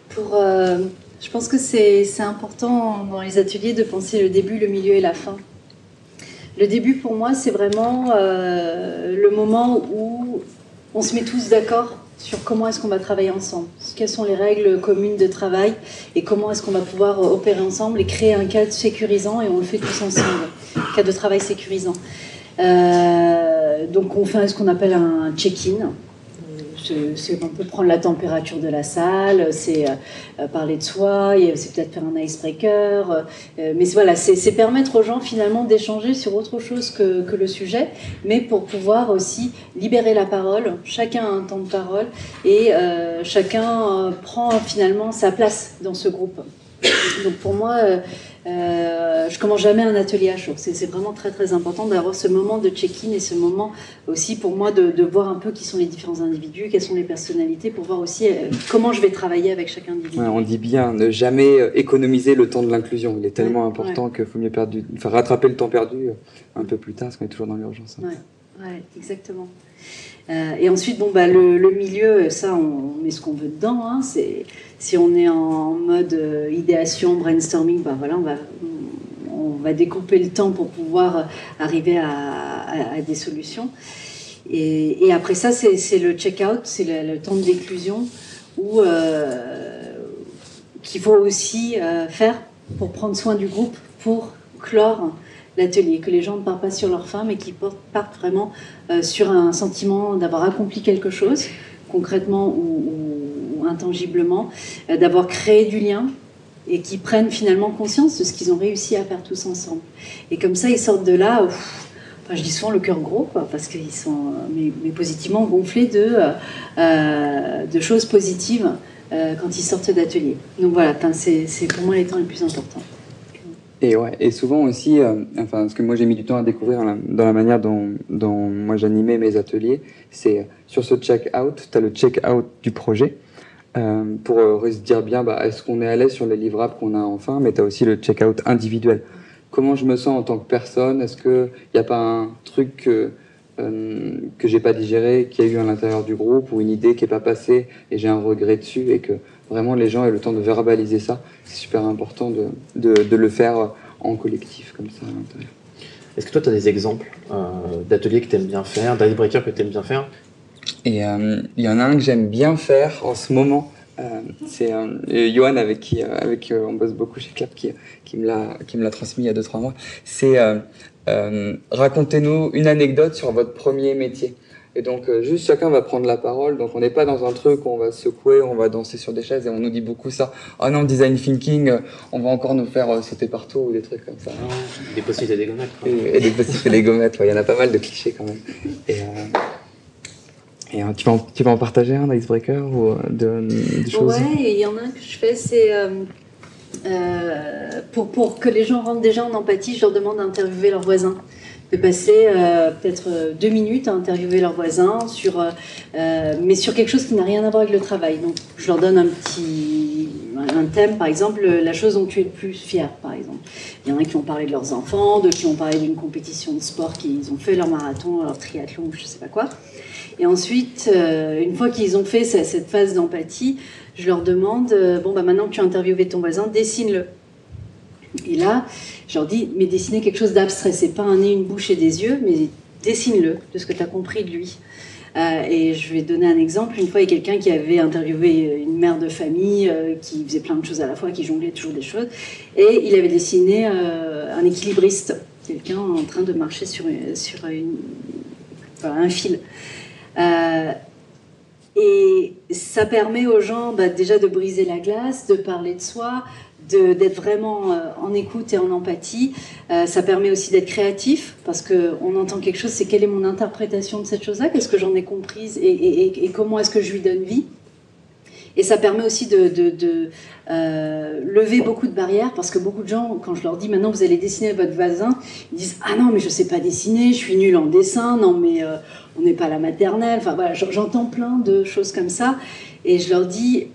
Pour, euh, Je pense que c'est important dans les ateliers de penser le début, le milieu et la fin. Le début, pour moi, c'est vraiment le moment où on se met tous d'accord sur comment est-ce qu'on va travailler ensemble, quelles sont les règles communes de travail et comment est-ce qu'on va pouvoir opérer ensemble et créer un cadre sécurisant et on le fait tous ensemble, cadre de travail sécurisant. Euh, donc on fait ce qu'on appelle un check-in, c'est un peu prendre la température de la salle, c'est euh, parler de soi, c'est peut-être faire un icebreaker, euh, mais voilà, c'est permettre aux gens finalement d'échanger sur autre chose que, le sujet, mais pour pouvoir aussi libérer la parole, chacun a un temps de parole et euh, chacun prend finalement sa place dans ce groupe. Donc pour moi, euh, je commence jamais un atelier à chaud. C'est vraiment très très important d'avoir ce moment de check-in et ce moment aussi pour moi de, voir un peu qui sont les différents individus, quelles sont les personnalités, pour voir aussi euh, comment je vais travailler avec chaque individu. on dit bien ne jamais euh, économiser le temps de l'inclusion. Il est tellement important qu'il faut mieux perdre enfin, rattraper le temps perdu un peu plus tard, parce qu'on est toujours dans l'urgence. Hein. Ouais, exactement. Et ensuite, bon, bah, le, milieu, ça, on met ce qu'on veut dedans. Hein, c'est si on est en mode euh, idéation, brainstorming, ben voilà, on va, on va découper le temps pour pouvoir arriver à, des solutions. Et, après ça, c'est le check-out, c'est le, temps de déclusion où euh, qu'il faut aussi euh, faire pour prendre soin du groupe, pour clore l'atelier, que les gens ne partent pas sur leur fin, mais qu'ils partent vraiment sur un sentiment d'avoir accompli quelque chose, concrètement ou intangiblement, euh, d'avoir créé du lien et qui prennent finalement conscience de ce qu'ils ont réussi à faire tous ensemble. Et comme ça, ils sortent de là enfin je dis souvent le cœur gros, quoi, parce qu'ils sont, mais, positivement gonflés de, de choses positives quand ils sortent d'atelier. Donc voilà, c'est pour moi les temps les plus importants. Et, ouais, et souvent aussi, euh, enfin, ce que moi j'ai mis du temps à découvrir dans la, manière dont, dont moi j'animais mes ateliers, c'est sur ce check-out, tu as le check-out du projet euh, pour euh, se dire bien, bah, est-ce qu'on est à l'aise sur les livrables qu'on a enfin, mais tu as aussi le check-out individuel. Comment je me sens en tant que personne? Est-ce qu'il n'y a pas un truc que, euh, que j'ai pas digéré, qui a eu à l'intérieur du groupe, ou une idée qui n'est pas passée et j'ai un regret dessus et que vraiment les gens aient le temps de verbaliser ça. C'est super important de, de, de, le faire en collectif comme ça à l'intérieur. Est-ce que toi, tu as des exemples euh, d'ateliers que tu aimes bien faire, d'icebreakers que tu aimes bien faire? Et euh, il y en a un que j'aime bien faire en ce moment. Euh, c'est euh, Johan avec qui, euh, avec, on bosse beaucoup chez Clap qui, qui me l'a transmis il y a 2-3 mois. C'est racontez-nous une anecdote sur votre premier métier. Et donc, euh, juste chacun va prendre la parole. Donc, on n'est pas dans un truc où on va secouer, on va danser sur des chaises et on nous dit beaucoup ça. Ah non, design thinking, euh, on va encore nous faire euh, sauter partout ou des trucs comme ça. Des post-it et des gommettes. Et, des post-it et des gommettes, il y en a pas mal de clichés quand même. Et, et tu, vas en, tu vas en partager un icebreaker ou de, des choses? Ouais, il y en a un que je fais, c'est. Pour, pour que les gens rentrent déjà en empathie, je leur demande d'interviewer leurs voisins de passer euh, peut-être euh, deux minutes à interviewer leurs voisins sur, euh, mais sur quelque chose qui n'a rien à voir avec le travail. Donc, je leur donne un petit un thème, par exemple, la chose dont tu es le plus fier, par exemple. Il y en a qui ont parlé de leurs enfants, d'autres qui ont parlé d'une compétition de sport qu'ils ont fait, leur marathon, leur triathlon, je sais pas quoi. Et ensuite, une fois qu'ils ont fait cette phase d'empathie, je leur demande, bon, bah maintenant que tu as interviewé ton voisin, dessine-le. Et là, je leur dis, mais dessiner quelque chose d'abstrait, c'est pas un nez, une bouche et des yeux, mais dessine-le de ce que tu as compris de lui. Euh, et je vais donner un exemple. Une fois, il y a quelqu'un qui avait interviewé une mère de famille euh, qui faisait plein de choses à la fois, qui jonglait toujours des choses. Et il avait dessiné euh, un équilibriste, quelqu'un en train de marcher sur, un fil. Et ça permet aux gens bah, déjà de briser la glace, de parler de soi, d'être vraiment euh, en écoute et en empathie. Euh, ça permet aussi d'être créatif parce qu'on entend quelque chose, c'est quelle est mon interprétation de cette chose-là, qu'est-ce que j'en ai comprise et, comment est-ce que je lui donne vie. Et ça permet aussi de, euh, lever beaucoup de barrières parce que beaucoup de gens, quand je leur dis maintenant vous allez dessiner votre voisin, ils disent ah non mais je sais pas dessiner, je suis nul en dessin, non mais on n'est pas la maternelle. Enfin voilà, j'entends plein de choses comme ça et je leur dis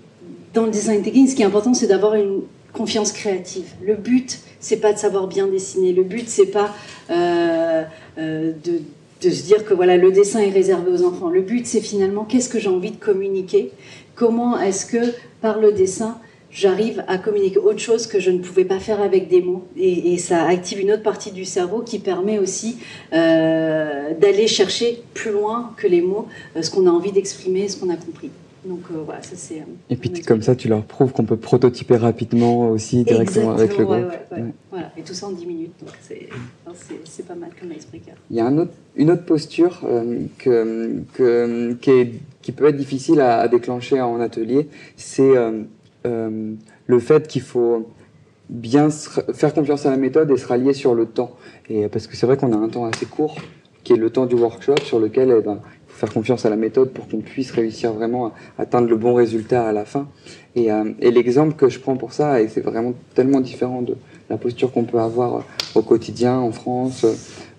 dans le design thinking, ce qui est important, c'est d'avoir une, confiance créative. Le but, c'est pas de savoir bien dessiner. Le but, c'est pas euh, euh, de, de, se dire que voilà le dessin est réservé aux enfants. Le but, c'est finalement qu'est-ce que j'ai envie de communiquer? Comment est-ce que par le dessin j'arrive à communiquer autre chose que je ne pouvais pas faire avec des mots. Et, ça active une autre partie du cerveau qui permet aussi euh, d'aller chercher plus loin que les mots ce qu'on a envie d'exprimer, ce qu'on a compris. Donc euh, voilà, ça c'est. Euh, et puis comme ça, tu leur prouves qu'on peut prototyper rapidement aussi directement avec le groupe. Voilà, et tout ça en 10 minutes, donc c'est pas mal comme icebreaker. Il y a un autre, une autre posture euh, que, que, qui, est, qui, peut être difficile à, déclencher en atelier, c'est le fait qu'il faut bien faire confiance à la méthode et se rallier sur le temps. Et parce que c'est vrai qu'on a un temps assez court, qui est le temps du workshop, sur lequel eh ben, faire confiance à la méthode pour qu'on puisse réussir vraiment à atteindre le bon résultat à la fin. Et, euh, l'exemple que je prends pour ça, et c'est vraiment tellement différent de la posture qu'on peut avoir au quotidien en France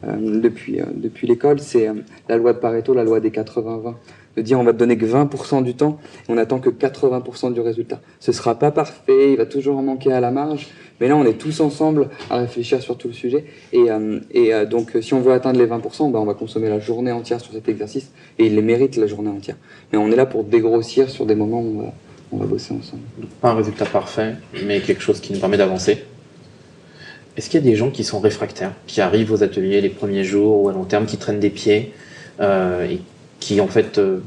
euh, depuis, euh, depuis l'école, c'est la loi de Pareto, la loi des 80-20 de dire on va te donner que 20% du temps on attend que 80% du résultat. Ce sera pas parfait, il va toujours en manquer à la marge, mais là on est tous ensemble à réfléchir sur tout le sujet et, euh, et euh, donc si on veut atteindre les 20%, ben, on va consommer la journée entière sur cet exercice et il les mérite la journée entière. Mais on est là pour dégrossir sur des moments où on va, bosser ensemble. pas un résultat parfait, mais quelque chose qui nous permet d'avancer. Est-ce qu'il y a des gens qui sont réfractaires, qui arrivent aux ateliers les premiers jours ou à long terme, qui traînent des pieds euh, qui en fait euh,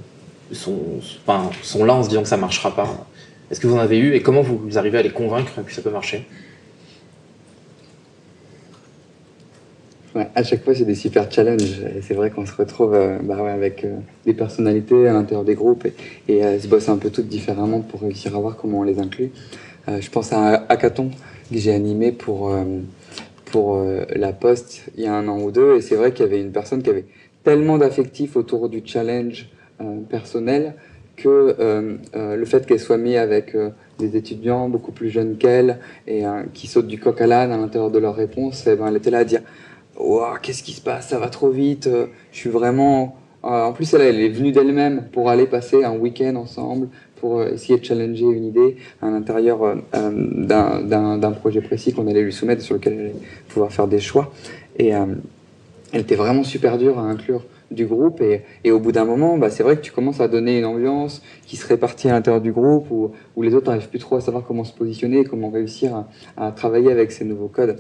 sont, enfin, sont là en se disant que ça marchera pas. Est-ce que vous en avez eu et comment vous arrivez à les convaincre que ça peut marcher? À chaque fois, c'est des super challenges. C'est vrai qu'on se retrouve euh, bah avec euh, des personnalités à l'intérieur des groupes et, et se bosse un peu toutes différemment pour réussir à voir comment on les inclut. je pense à un hackathon que j'ai animé pour, pour la Poste il y a un an ou deux, et c'est vrai qu'il y avait une personne qui avait tellement d'affectifs autour du challenge personnel que le fait qu'elle soit mise avec des étudiants beaucoup plus jeunes qu'elle et qui sautent du coq à l'âne à l'intérieur de leurs réponses, eh ben, elle était là à dire qu'est-ce qui se passe? Ça va trop vite. Je suis vraiment. en plus, elle, elle est venue d'elle-même pour aller passer un week-end ensemble, pour euh, essayer de challenger une idée à l'intérieur euh, euh, d'un projet précis qu'on allait lui soumettre, sur lequel elle allait pouvoir faire des choix. Et elle était vraiment super dure à inclure du groupe et, et au bout d'un moment, bah, c'est vrai que tu commences à donner une ambiance qui se répartit à l'intérieur du groupe où, où les autres n'arrivent plus trop à savoir comment se positionner, comment réussir à, travailler avec ces nouveaux codes.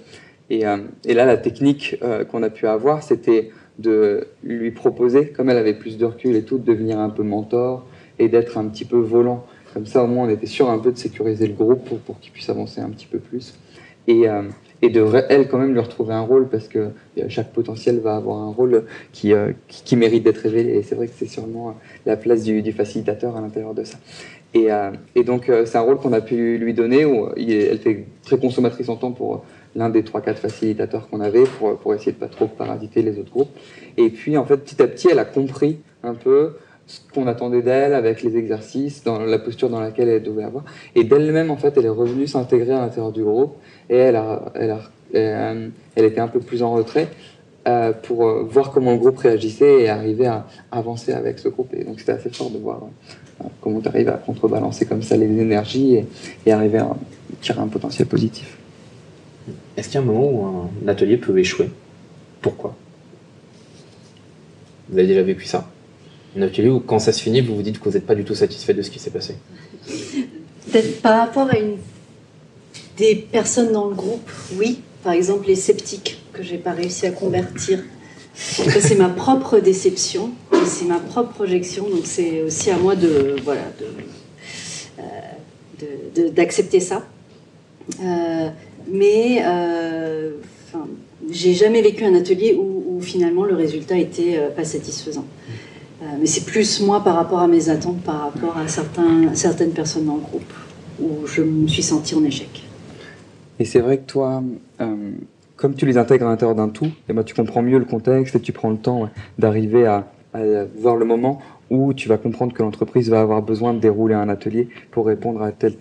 Et, et là, la technique qu'on a pu avoir, c'était de lui proposer, comme elle avait plus de recul et tout, de devenir un peu mentor, et d'être un petit peu volant. Comme ça, au moins, on était sûr un peu de sécuriser le groupe pour, pour qu'il puisse avancer un petit peu plus. Et, euh, et de, elle, quand même, lui retrouver un rôle parce que euh, chaque potentiel va avoir un rôle qui, euh, qui, mérite d'être révélé. Et c'est vrai que c'est sûrement la place du, du, facilitateur à l'intérieur de ça. Et, et donc, c'est un rôle qu'on a pu lui donner où il, elle fait très consommatrice en temps pour l'un des 3-4 facilitateurs qu'on avait pour, pour essayer de pas trop parasiter les autres groupes. Et puis, en fait, petit à petit, elle a compris un peu ce qu'on attendait d'elle avec les exercices, dans la posture dans laquelle elle devait avoir. Et d'elle-même, en fait, elle est revenue s'intégrer à l'intérieur du groupe et elle, elle, était un peu plus en retrait euh, pour euh, voir comment le groupe réagissait et arriver à, avancer avec ce groupe. Et donc c'était assez fort de voir euh, comment tu arrives à contrebalancer comme ça les énergies et arriver à tirer un potentiel positif. Est-ce qu'il y a un moment où un atelier peut échouer? Pourquoi? Vous avez déjà vécu ça? Un atelier où quand ça se finit, vous vous dites que vous n'êtes pas du tout satisfait de ce qui s'est passé Peut-être par rapport à une... des personnes dans le groupe, oui. Par exemple, les sceptiques que j'ai pas réussi à convertir. c'est ma propre déception, c'est ma propre projection, donc c'est aussi à moi de voilà de, d'accepter ça. Euh, mais euh, j'ai jamais vécu un atelier où, où, finalement le résultat était euh, pas satisfaisant. Euh, mais c'est plus moi par rapport à mes attentes, par rapport à certains, certaines personnes dans le groupe, où je me suis sentie en échec. Et c'est vrai que toi, euh, comme tu les intègres à l'intérieur d'un tout, et eh ben, tu comprends mieux le contexte et tu prends le temps d'arriver à, voir le moment où tu vas comprendre que l'entreprise va avoir besoin de dérouler un atelier pour répondre à telle,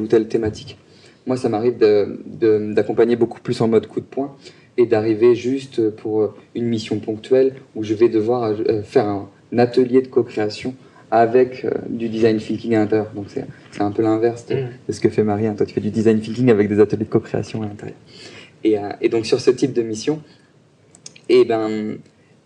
ou telle thématique. Moi, ça m'arrive d'accompagner beaucoup plus en mode coup de poing et d'arriver juste pour une mission ponctuelle où je vais devoir euh, faire un, atelier de co-création avec euh, du design thinking à l'intérieur. Donc c'est, un peu l'inverse de, mm. ce que fait Marie. Hein. Toi, tu fais du design thinking avec des ateliers de co-création à l'intérieur. Et, euh, et, donc sur ce type de mission, et eh ben,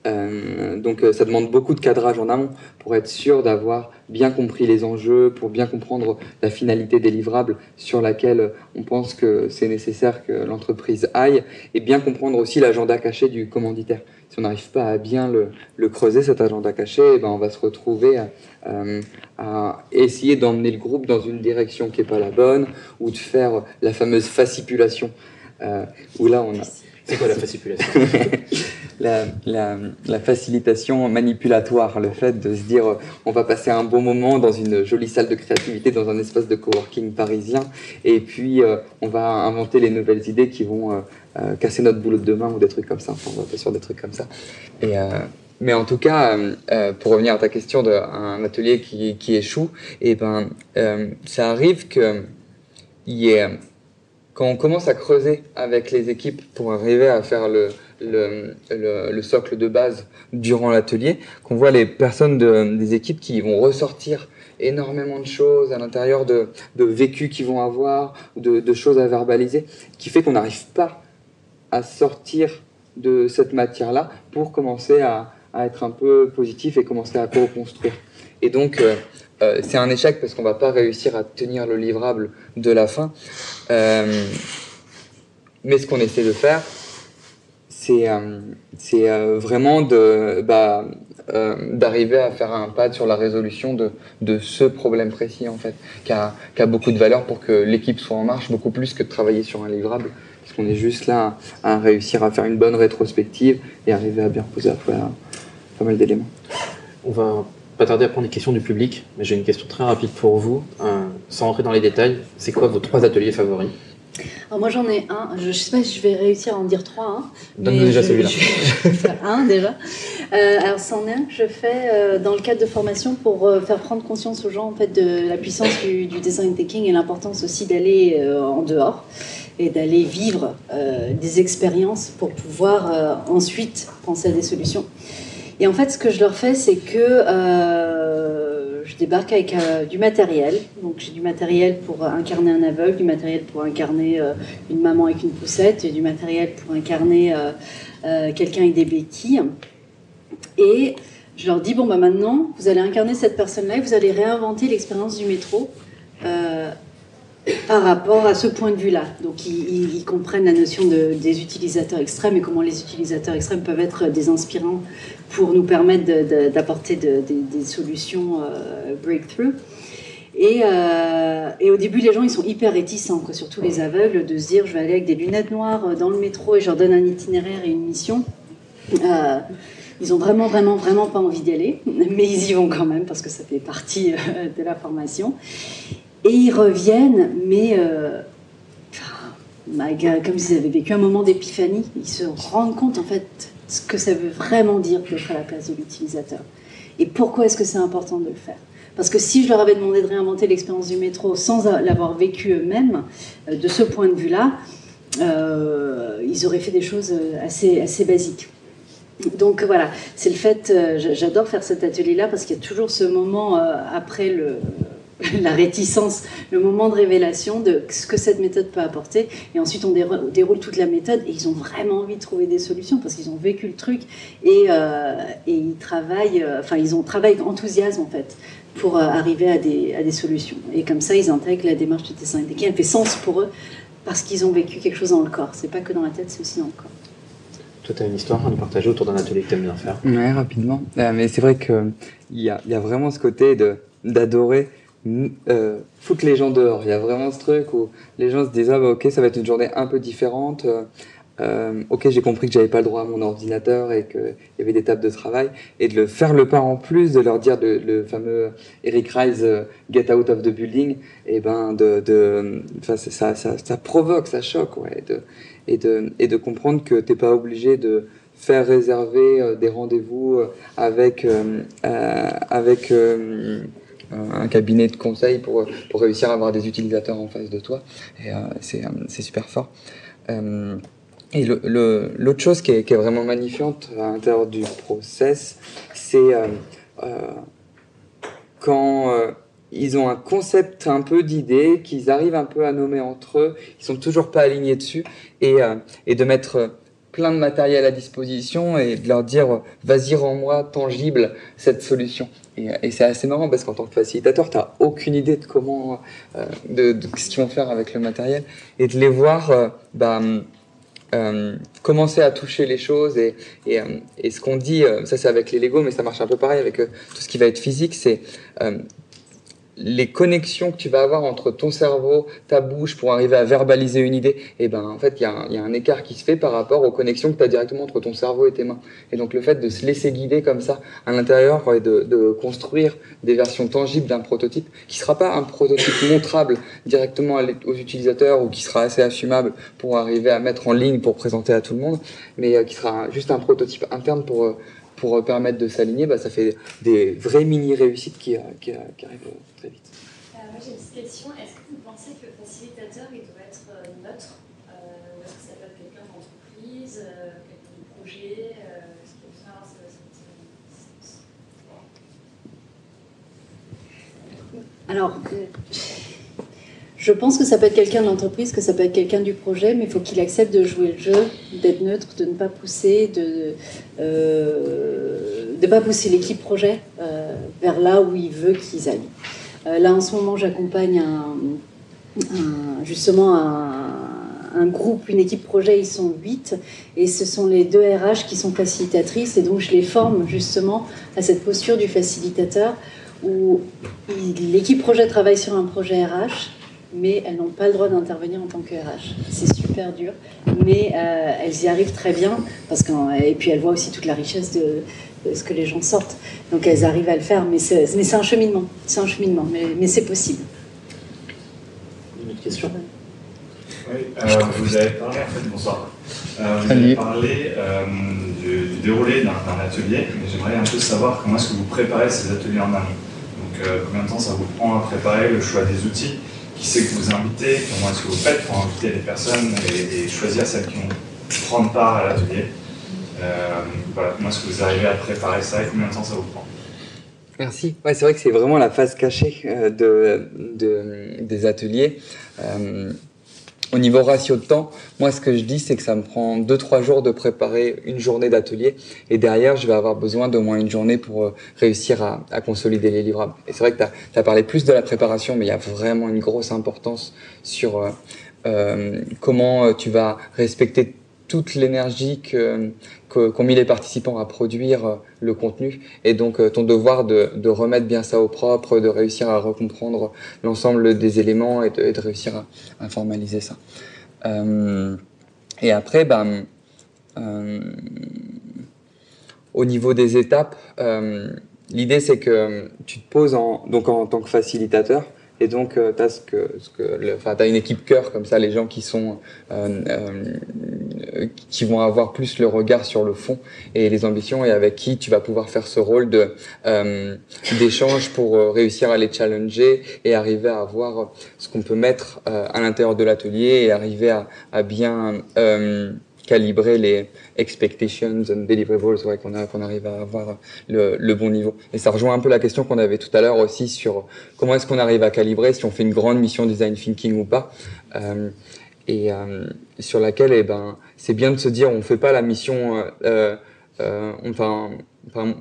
euh, donc ça demande beaucoup de cadrage en amont pour être sûr d'avoir bien compris les enjeux, pour bien comprendre la finalité des livrables sur laquelle on pense que c'est nécessaire que l'entreprise aille, et bien comprendre aussi l'agenda caché du commanditaire si on n'arrive pas à bien le, creuser, cet agenda caché, eh ben on va se retrouver euh, à, essayer d'emmener le groupe dans une direction qui n'est pas la bonne, ou de faire la fameuse fascipulation, euh, où là on a... C'est quoi la fascipulation? La, la, facilitation manipulatoire, le fait de se dire on va passer un bon moment dans une jolie salle de créativité, dans un espace de coworking parisien, et puis euh, on va inventer les nouvelles idées qui vont euh, euh, casser notre boulot de demain ou des trucs comme ça. Enfin, on va pas sur des trucs comme ça. Et, mais en tout cas, pour revenir à ta question d'un atelier qui, échoue, et eh ben, ça arrive que y ait quand on commence à creuser avec les équipes pour arriver à faire le, le, le, socle de base durant l'atelier, qu'on voit les personnes de, des équipes qui vont ressortir énormément de choses à l'intérieur de, vécus qu'ils vont avoir, de choses à verbaliser, qui fait qu'on n'arrive pas à sortir de cette matière-là pour commencer à, être un peu positif et commencer à co-construire. Et donc, euh, euh, c'est un échec parce qu'on va pas réussir à tenir le livrable de la fin. Euh, mais ce qu'on essaie de faire, c'est vraiment bah, d'arriver à faire un pas sur la résolution de, ce problème précis en fait, qui a beaucoup de valeur pour que l'équipe soit en marche, beaucoup plus que de travailler sur un livrable, parce qu'on est juste là à, réussir à faire une bonne rétrospective et arriver à bien reposer à fois pas mal d'éléments. On va pas tarder à prendre des questions du public, mais j'ai une question très rapide pour vous. Euh, sans rentrer dans les détails, c'est quoi vos trois ateliers favoris? Alors moi j'en ai un, je ne sais pas si je vais réussir à en dire trois. Hein, Donne-nous déjà celui-là. un déjà. Euh, alors c'en est un que je fais euh, dans le cadre de formation pour euh, faire prendre conscience aux gens en fait, de la puissance du, du design thinking et l'importance aussi d'aller euh, en dehors et d'aller vivre euh, des expériences pour pouvoir euh, ensuite penser à des solutions. Et en fait ce que je leur fais c'est que euh, je débarque avec du matériel. Donc j'ai du matériel pour incarner un aveugle, du matériel pour incarner une maman avec une poussette, et du matériel pour incarner quelqu'un avec des béquilles. Et je leur dis bon bah maintenant vous allez incarner cette personne-là et vous allez réinventer l'expérience du métro. Par rapport à ce point de vue-là. Donc ils, comprennent la notion de- des utilisateurs extrêmes et comment les utilisateurs extrêmes peuvent être des inspirants pour nous permettre d'apporter de- des- solutions euh, breakthrough. Et, euh, et au début, les gens, ils sont hyper réticents, quoi, surtout les aveugles, de se dire, je vais aller avec des lunettes noires euh, dans le métro et je leur donne un itinéraire et une mission. Ils ont vraiment, vraiment, vraiment pas envie d'y aller, mais ils y vont quand même parce que ça fait partie de la formation. Et ils reviennent, mais euh, comme s'ils avaient vécu un moment d'épiphanie, ils se rendent compte en fait ce que ça veut vraiment dire d'être à la place de l'utilisateur. Et pourquoi est-ce que c'est important de le faire? Parce que si je leur avais demandé de réinventer l'expérience du métro sans l'avoir vécu eux-mêmes, euh, de ce point de vue-là, euh, ils auraient fait des choses assez, assez basiques. Donc voilà, c'est le fait, j'adore faire cet atelier-là parce qu'il y a toujours ce moment après le, la réticence, le moment de révélation de ce que cette méthode peut apporter. Et ensuite, on déro- déroule toute la méthode et ils ont vraiment envie de trouver des solutions parce qu'ils ont vécu le truc et, euh, et ils travaillent, euh, enfin, ils ont travaillé avec enthousiasme en fait pour euh, arriver à des, à des solutions. Et comme ça, ils intègrent la démarche du design thinking. Elle fait sens pour eux parce qu'ils ont vécu quelque chose dans le corps. C'est pas que dans la tête, c'est aussi dans le corps. Toi, tu as une histoire à nous partager autour d'un atelier que tu aimes bien faire? Ouais, rapidement. Euh, mais c'est vrai que il y a, il y a vraiment ce côté de d'adorer euh, foutre les gens dehors. Il y a vraiment ce truc où les gens se disent ah bah ok ça va être une journée un peu différente. Euh, euh, ok j'ai compris que j'avais pas le droit à mon ordinateur et qu'il y avait des tables de travail et de le faire le pas en plus de leur dire le, fameux Eric Rice euh, get out of the building et ben de de ça, ça ça provoque ça choque ouais de et de et de comprendre que t'es pas obligé de faire réserver euh, des rendez-vous avec euh, avec un cabinet de conseil pour pour réussir à avoir des utilisateurs en face de toi. Et euh, c'est euh, c'est super fort. Euh, et le- le- l'autre chose qui est, qui est vraiment magnifiante à l'intérieur du process c'est quand ils ont un concept un peu d'idée qu'ils arrivent un peu à nommer entre eux ils sont toujours pas alignés dessus et, et de mettre plein de matériel à disposition et de leur dire euh, vas-y rends-moi tangible cette solution. Et, et c'est assez marrant parce qu'en tant que facilitateur tu n'as aucune idée de comment euh, de, de ce qu'ils vont faire avec le matériel et de les voir euh, bah, euh, commencer à toucher les choses et, et, euh, et ce qu'on dit, euh, ça c'est avec les Lego, mais ça marche un peu pareil avec euh, tout ce qui va être physique, c'est euh, les connexions que tu vas avoir entre ton cerveau, ta bouche pour arriver à verbaliser une idée, et ben en fait il y, a un- écart qui se fait par rapport aux connexions que tu as directement entre ton cerveau et tes mains. Et donc le fait de se laisser guider comme ça à l'intérieur et de, de construire des versions tangibles d'un prototype qui sera pas un prototype montrable directement aux utilisateurs ou qui sera assez assumable pour arriver à mettre en ligne pour présenter à tout le monde, mais euh, qui sera juste un prototype interne pour euh, pour euh, permettre de s'aligner, bah, ça fait des vraies mini réussites qui, euh, qui, euh, qui arrivent euh, très vite. Euh, moi j'ai une petite question. Est-ce que vous pensez que le facilitateur il doit être euh, neutre euh, Ou est-ce que ça peut être quelqu'un d'entreprise, euh, quelqu'un de projet euh, Est-ce qu'il y a besoin cette- Alors, euh, je pense que ça peut être quelqu'un de l'entreprise, que ça peut être quelqu'un du projet, mais il faut qu'il accepte de jouer le jeu, d'être neutre, de ne pas pousser, de ne pas pousser l'équipe projet euh, vers là où il veut qu'ils aillent. Euh, là, en ce moment, j'accompagne justement un, groupe, une équipe projet, ils sont huit, et ce sont les deux RH qui sont facilitatrices, et donc je les forme justement à cette posture du facilitateur où l'équipe projet travaille sur un projet RH, mais elles n'ont pas le droit d'intervenir en tant que RH. C'est super dur, mais euh, elles y arrivent très bien, parce et puis elles voient aussi toute la richesse de, de ce que les gens sortent. Donc elles arrivent à le faire, mais c'est un cheminement, c'est un cheminement, mais, mais c'est possible. Une autre question? Oui, euh, vous avez parlé, en fait, bonsoir. Euh, vous avez parlé euh, du, du, déroulé d'un atelier, mais j'aimerais un peu savoir comment est-ce que vous préparez ces ateliers en amont. Donc, combien de temps ça vous prend à préparer le choix des outils? Qui c'est que vous invitez Comment est-ce que vous faites pour inviter les personnes et, choisir celles qui vont prendre part à l'atelier voilà, Comment est-ce que vous arrivez à préparer ça et combien de temps ça vous prend? Merci. Ouais, c'est vrai que c'est vraiment la phase cachée de, de, des ateliers. Euh, au niveau ratio de temps, moi ce que je dis c'est que ça me prend 2-3 jours de préparer une journée d'atelier et derrière je vais avoir besoin d'au moins une journée pour euh, réussir à, consolider les livrables. Et c'est vrai que tu as, parlé plus de la préparation mais il y a vraiment une grosse importance sur euh, euh comment tu vas respecter toute l'énergie que, qu'ont mis les participants à produire euh, le contenu et donc euh, ton devoir de, remettre bien ça au propre, de réussir à recomprendre l'ensemble des éléments et de, réussir à, formaliser ça. Euh, et après, ben, au niveau des étapes, l'idée c'est que tu te poses donc en tant que facilitateur et donc, euh, tu as, ce que, ce que une équipe cœur, comme ça, les gens qui, sont, euh, euh, qui vont avoir plus le regard sur le fond et les ambitions, et avec qui tu vas pouvoir faire ce rôle de euh, d'échange pour réussir à les challenger et arriver à avoir ce qu'on peut mettre à l'intérieur de l'atelier et arriver à, à bien calibrer les expectations and deliverables, ouais, qu'on arrive à avoir le, bon niveau. Et ça rejoint un peu la question qu'on avait tout à l'heure aussi sur comment est-ce qu'on arrive à calibrer si on fait une grande mission design thinking ou pas. Euh, et euh, sur laquelle, eh ben, c'est bien de se dire, on fait pas la mission, euh enfin,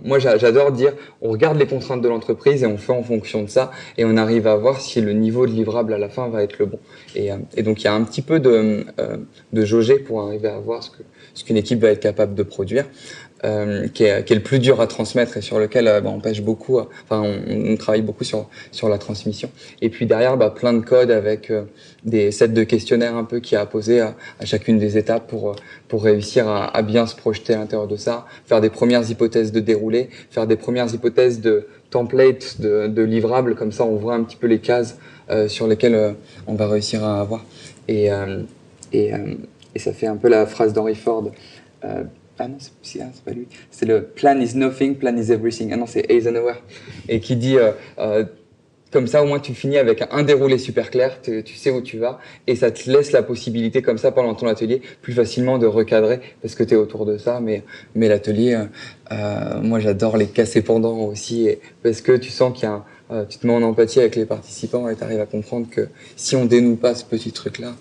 Moi, j'adore dire, on regarde les contraintes de l'entreprise et on fait en fonction de ça, et on arrive à voir si le niveau de livrable à la fin va être le bon. Et, euh, donc, il y a un petit peu de, euh, de jauger pour arriver à voir ce que ce qu'une équipe va être capable de produire euh, qui, est, le plus dur à transmettre et sur lequel euh, bah, on pêche beaucoup, on, travaille beaucoup sur, sur la transmission. Et puis derrière, bah, plein de codes avec euh, des sets de questionnaires un peu qui a à poser à, chacune des étapes pour, pour réussir à, bien se projeter à l'intérieur de ça, faire des premières hypothèses de déroulé, faire des premières hypothèses de template, de, de livrables, comme ça on voit un petit peu les cases sur lesquelles on va réussir à avoir. Et, et ça fait un peu la phrase d'Henry Ford. Ah c'est pas lui. C'est le plan is nothing, plan is everything. Ah non, c'est Eisenhower. Et qui dit, euh, euh, comme ça, au moins, tu finis avec un déroulé super clair, tu, sais où tu vas, et ça te laisse la possibilité, comme ça, pendant ton atelier, plus facilement de recadrer, parce que tu es autour de ça. Mais, mais l'atelier, euh, moi, j'adore les casser pendant aussi, parce que tu sens qu'il y a tu te mets en empathie avec les participants et tu arrives à comprendre que si on dénoue pas ce petit truc-là,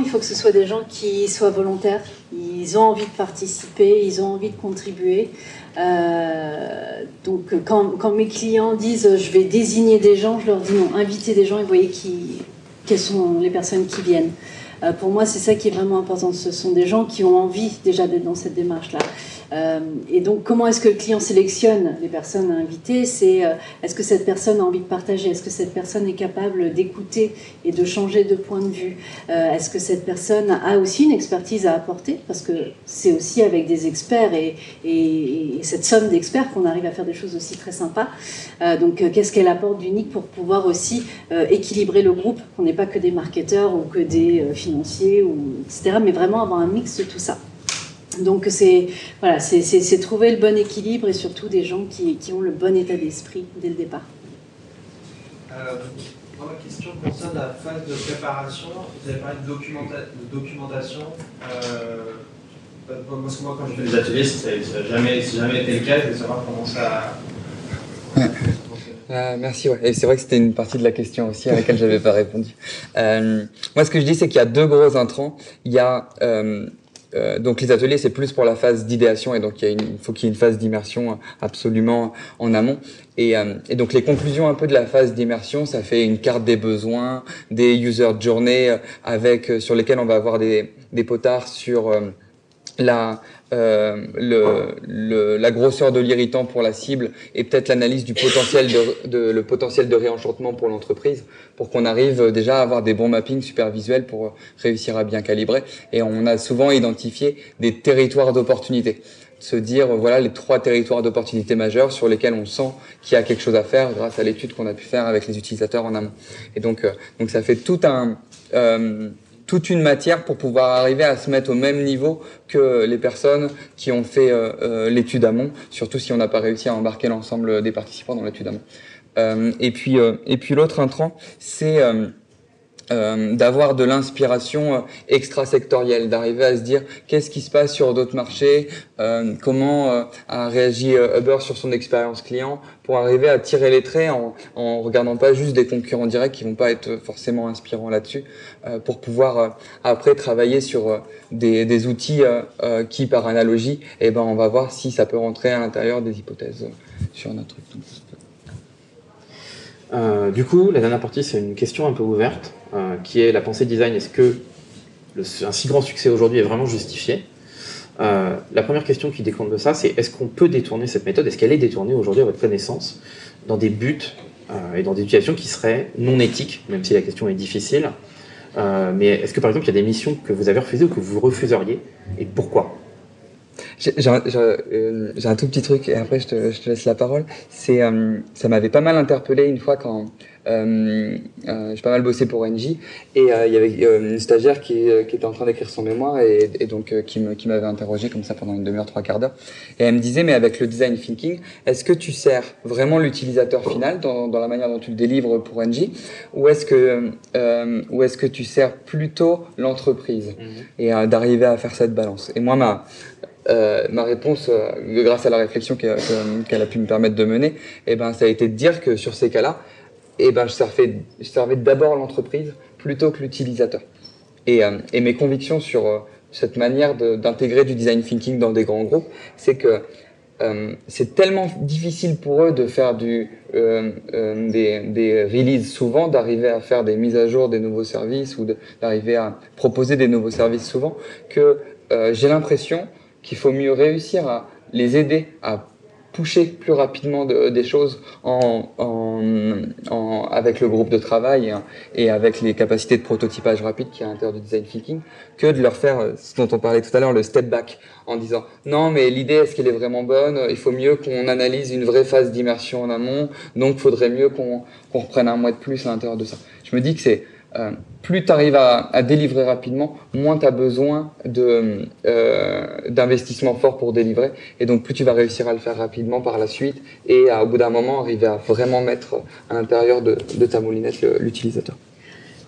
il faut que ce soit des gens qui soient volontaires, ils ont envie de participer, ils ont envie de contribuer. Euh, donc quand, mes clients disent je vais désigner des gens, je leur dis non, invitez des gens et voyez qui, quelles sont les personnes qui viennent. Euh, pour moi, c'est ça qui est vraiment important. Ce sont des gens qui ont envie déjà d'être dans cette démarche-là. Euh, et donc, comment est-ce que le client sélectionne les personnes à inviter? C'est euh, est-ce que cette personne a envie de partager? Est-ce que cette personne est capable d'écouter et de changer de point de vue? Est-ce que cette personne a aussi une expertise à apporter? Parce que c'est aussi avec des experts et, et, et cette somme d'experts qu'on arrive à faire des choses aussi très sympas. Donc, qu'est-ce qu'elle apporte d'unique pour pouvoir aussi équilibrer le groupe? Qu'on n'est pas que des marketeurs ou que des financiers, ou, etc., mais vraiment avoir un mix de tout ça. Donc c'est voilà, c'est trouver le bon équilibre et surtout des gens qui, qui ont le bon état d'esprit dès le départ. Euh, moi, ma question concerne la phase de préparation. Vous avez parlé de, documenta de documentation. Euh, parce que moi, quand je fais des ateliers, ça n'a jamais, jamais été le cas. Je veux savoir comment ça. Euh, merci. Ouais. Et c'est vrai que c'était une partie de la question aussi à laquelle j'avais pas répondu. Euh, moi, ce que je dis, c'est qu'il y a deux gros intrants. Il y a euh, euh, donc les ateliers, c'est plus pour la phase d'idéation et donc il, faut qu'il y ait une phase d'immersion absolument en amont. Et, donc les conclusions un peu de la phase d'immersion, ça fait une carte des besoins, des user journey euh, avec sur lesquels on va avoir des potards sur la, euh, la grosseur de l'irritant pour la cible et peut-être l'analyse du potentiel de, de, le potentiel de réenchantement pour l'entreprise pour qu'on arrive déjà à avoir des bons mappings super visuels pour réussir à bien calibrer. Et on a souvent identifié des territoires d'opportunité se dire voilà les trois territoires d'opportunité majeurs sur lesquels on sent qu'il y a quelque chose à faire grâce à l'étude qu'on a pu faire avec les utilisateurs en amont. Et donc euh, donc ça fait tout un euh, toute une matière pour pouvoir arriver à se mettre au même niveau que les personnes qui ont fait l'étude amont, surtout si on n'a pas réussi à embarquer l'ensemble des participants dans l'étude amont. et puis, et puis l'autre intrant, c'est euh, d'avoir de l'inspiration euh, extra-sectorielle, d'arriver à se dire qu'est-ce qui se passe sur d'autres marchés, euh, comment a réagi Uber sur son expérience client, pour arriver à tirer les traits en, regardant pas juste des concurrents directs qui vont pas être forcément inspirants là-dessus, pour pouvoir après travailler sur des outils qui, par analogie, eh ben on va voir si ça peut rentrer à l'intérieur des hypothèses sur notre truc. Euh, du coup, la dernière partie, c'est une question un peu ouverte, euh, qui est la pensée design. Est-ce que si grand succès aujourd'hui est vraiment justifié? Euh, La première question qui découle de ça, c'est est-ce qu'on peut détourner cette méthode? Est-ce qu'elle est détournée aujourd'hui à votre connaissance dans des buts et dans des situations qui seraient non éthiques, même si la question est difficile? Mais est-ce que par exemple, il y a des missions que vous avez refusées ou que vous refuseriez? Et pourquoi? J'ai un tout petit truc et après je te, je te laisse la parole. C'est, euh, ça m'avait pas mal interpellé une fois quand euh, euh j'ai pas mal bossé pour NJ et il y avait une stagiaire qui, qui, était en train d'écrire son mémoire et, et donc qui, me, qui m'avait interrogé comme ça pendant une demi-heure, trois quarts d'heure. Et elle me disait mais avec le design thinking, est-ce que tu sers vraiment l'utilisateur final dans, dans la manière dont tu le délivres pour NJ ou est-ce que ou est-ce que tu sers plutôt l'entreprise mmh. et d'arriver à faire cette balance? Et moi ma euh, ma réponse, euh, grâce à la réflexion qu'elle a pu me permettre de mener, eh ben, ça a été de dire que sur ces cas-là, eh ben, je servais, d'abord l'entreprise plutôt que l'utilisateur. Et, euh, mes convictions sur cette manière d'intégrer du design thinking dans des grands groupes, c'est que c'est tellement difficile pour eux de faire des releases souvent, d'arriver à faire des mises à jour des nouveaux services ou d'arriver à proposer des nouveaux services souvent, que j'ai l'impression qu'il faut mieux réussir à les aider à pousser plus rapidement des choses en, en, avec le groupe de travail et, avec les capacités de prototypage rapide qui est à l'intérieur du design thinking que de leur faire ce dont on parlait tout à l'heure le step back en disant non mais l'idée est-ce qu'elle est vraiment bonne? Il faut mieux qu'on analyse une vraie phase d'immersion en amont donc faudrait mieux qu'on reprenne un mois de plus à l'intérieur de ça. Je me dis que c'est euh, plus tu arrives à, délivrer rapidement, moins tu as besoin de, euh, fort pour délivrer. Et donc, plus tu vas réussir à le faire rapidement par la suite et à, au bout d'un moment arriver à vraiment mettre à l'intérieur de, ta moulinette l'utilisateur.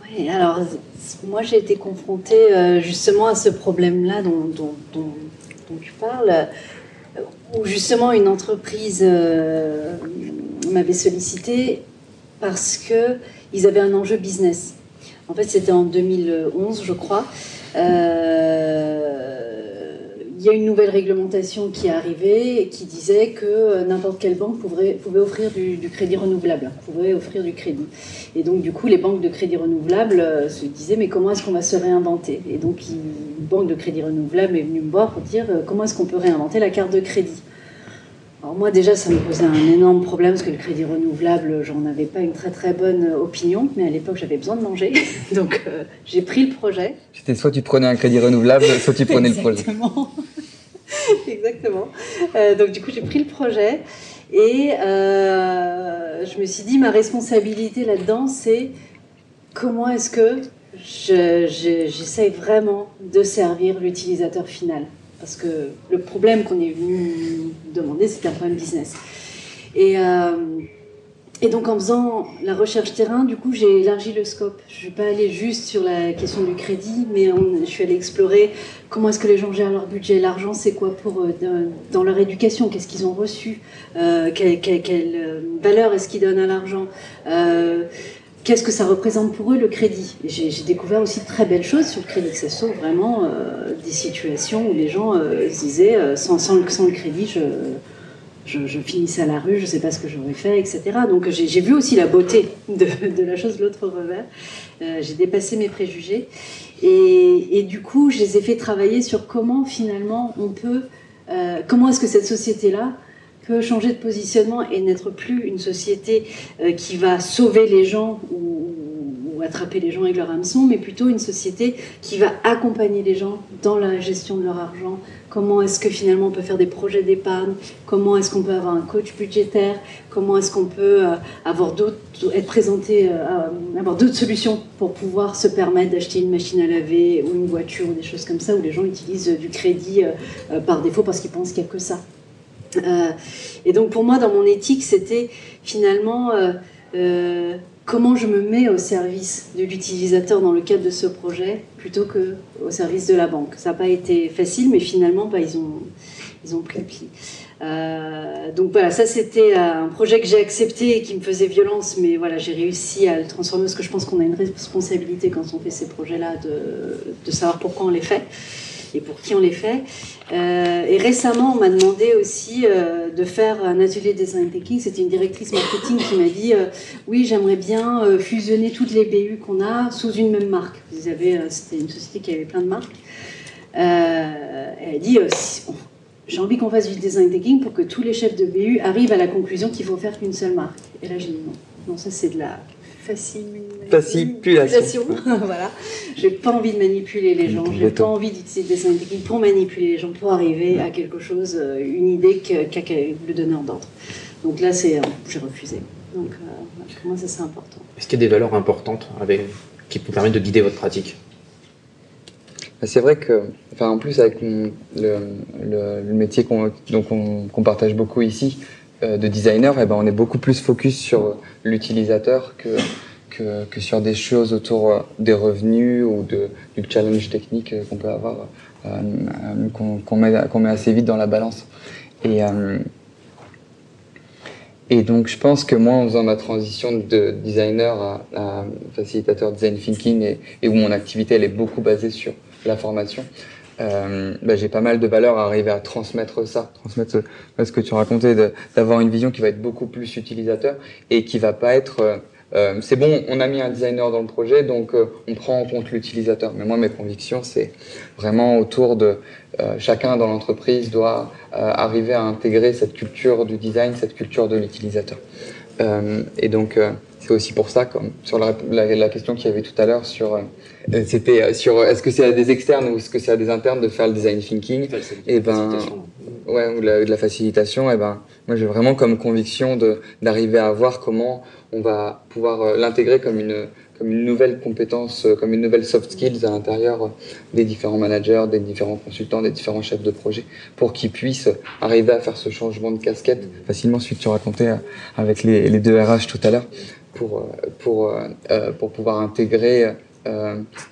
Oui, alors moi j'ai été confrontée euh, justement à ce problème-là dont, tu parles, où justement une entreprise euh, m'avait sollicité parce qu'ils avaient un enjeu business. En fait, c'était en 2011, je crois. Euh, il y a une nouvelle réglementation qui est arrivée et qui disait que n'importe quelle banque pouvait, offrir du, crédit renouvelable, pouvait offrir du crédit. Et donc, du coup, les banques de crédit renouvelable euh, se disaient mais comment est-ce qu'on va se réinventer? Et donc, une banque de crédit renouvelable est venue me voir pour dire euh, comment est-ce qu'on peut réinventer la carte de crédit? Alors moi déjà ça me posait un énorme problème parce que le crédit renouvelable j'en avais pas une très très bonne opinion mais à l'époque j'avais besoin de manger donc euh, j'ai pris le projet. C'était soit tu prenais un crédit renouvelable soit tu prenais le projet. Exactement. Euh, donc du coup j'ai pris le projet et euh, je me suis dit ma responsabilité là-dedans c'est comment est-ce que j'essaye vraiment de servir l'utilisateur final. Parce que le problème qu'on est venu demander, c'était un problème business. Et, euh, et donc en faisant la recherche terrain, du coup, j'ai élargi le scope. Je ne suis pas allée juste sur la question du crédit, mais je suis allée explorer comment est-ce que les gens gèrent leur budget. L'argent, c'est quoi pour eux dans leur éducation Qu'est-ce qu'ils ont reçu euh, quelle, quelle, valeur est-ce qu'ils donnent à l'argent euh, qu'est-ce que ça représente pour eux le crédit? J'ai découvert aussi de très belles choses sur le crédit, que ce vraiment euh, des situations où les gens euh, se disaient euh, sans, le crédit, je, finissais à la rue, je ne sais pas ce que j'aurais fait, etc. Donc j'ai vu aussi la beauté de, de la chose, l'autre revers. j'ai dépassé mes préjugés. Et, du coup, je les ai fait travailler sur comment finalement on peut, comment est-ce que cette société-là peut changer de positionnement et n'être plus une société euh, qui va sauver les gens ou, attraper les gens avec leur hameçon, mais plutôt une société qui va accompagner les gens dans la gestion de leur argent. Comment est-ce que finalement on peut faire des projets d'épargne? Comment est-ce qu'on peut avoir un coach budgétaire? Comment est-ce qu'on peut euh, avoir d'autres, être présenté, euh, avoir d'autres solutions pour pouvoir se permettre d'acheter une machine à laver ou une voiture ou des choses comme ça où les gens utilisent du crédit par défaut parce qu'ils pensent qu'il n'y a que ça? Et donc pour moi, dans mon éthique, c'était finalement comment je me mets au service de l'utilisateur dans le cadre de ce projet plutôt que au service de la banque. Ça n'a pas été facile, mais finalement, bah, ils, ont, ils ont pris le pli. Euh, donc voilà, ça c'était un projet que j'ai accepté et qui me faisait violence, mais voilà, j'ai réussi à le transformer parce que je pense qu'on a une responsabilité quand on fait ces projets-là de savoir pourquoi on les fait et pour qui on les fait. Euh, et récemment, on m'a demandé aussi euh, de faire un atelier design thinking. C'était une directrice marketing qui m'a dit euh, oui, j'aimerais bien fusionner toutes les BU qu'on a sous une même marque. Vous avez, c'était une société qui avait plein de marques. elle a dit j'ai envie qu'on fasse du design thinking pour que tous les chefs de BU arrivent à la conclusion qu'il faut faire qu'une seule marque. Et là, j'ai dit non, non, ça c'est de la Facilipulation. voilà. J'ai pas envie de manipuler les gens. J'ai pas envie d'utiliser des techniques pour manipuler les gens, pour arriver à quelque chose, euh, une idée qu'a le donneur d'ordre. Donc là, c'est, euh, j'ai refusé. Donc euh, pour moi, ça c'est important. Est-ce qu'il y a des valeurs importantes avec, qui vous permettent de guider votre pratique? Bah, c'est vrai que, enfin, en plus avec le, le, métier qu'on partage beaucoup ici, euh, de designer, eh ben, on est beaucoup plus focus sur l'utilisateur que, que, sur des choses autour euh, des revenus ou du challenge technique euh, qu'on peut avoir, qu'on met, qu'on met, assez vite dans la balance. Et, et donc, je pense que moi, en faisant ma transition de designer à, facilitateur design thinking et, et, où mon activité elle est beaucoup basée sur la formation, euh, bah, j'ai pas mal de valeurs à arriver à transmettre ça, transmettre ce, que tu racontais, d'avoir une vision qui va être beaucoup plus utilisateur et qui va pas être euh, euh c'est bon, on a mis un designer dans le projet, donc euh, on prend en compte l'utilisateur. Mais moi, mes convictions, c'est vraiment autour de euh, chacun dans l'entreprise doit arriver à intégrer cette culture du design, cette culture de l'utilisateur. et donc, c'est aussi pour ça, comme sur la, la, question qu'il y avait tout à l'heure sur, euh, c'était sur est-ce que c'est à des externes ou est-ce que c'est à des internes de faire le design thinking? Et eh ben, ouais, ou de la facilitation. Et eh ben, moi j'ai vraiment comme conviction de d'arriver à voir comment on va pouvoir euh, l'intégrer comme une comme une nouvelle compétence, euh, comme une nouvelle soft skills à l'intérieur des différents managers, des différents consultants, des différents chefs de projet, pour qu'ils puissent arriver à faire ce changement de casquette facilement, celui que tu racontais avec les, les deux RH tout à l'heure, pour, euh, pour, euh, euh, pour pouvoir intégrer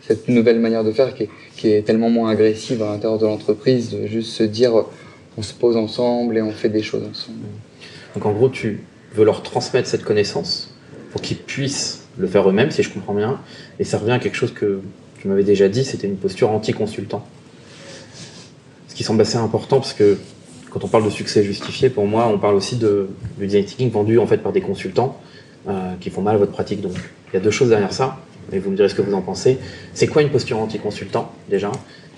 cette nouvelle manière de faire qui est, tellement moins agressive à l'intérieur de l'entreprise, de juste se dire on se pose ensemble et on fait des choses ensemble. Donc en gros, tu veux leur transmettre cette connaissance pour qu'ils puissent le faire eux-mêmes, si je comprends bien. Et ça revient à quelque chose que tu m'avais déjà dit, c'était une posture anti-consultant. Ce qui semble assez important parce que quand on parle de succès justifié, pour moi, on parle aussi de, du design thinking vendu en fait par des consultants euh, qui font mal à votre pratique. Donc, il y a deux choses derrière ça, et vous me direz ce que vous en pensez. C'est quoi une posture anti-consultant, déjà?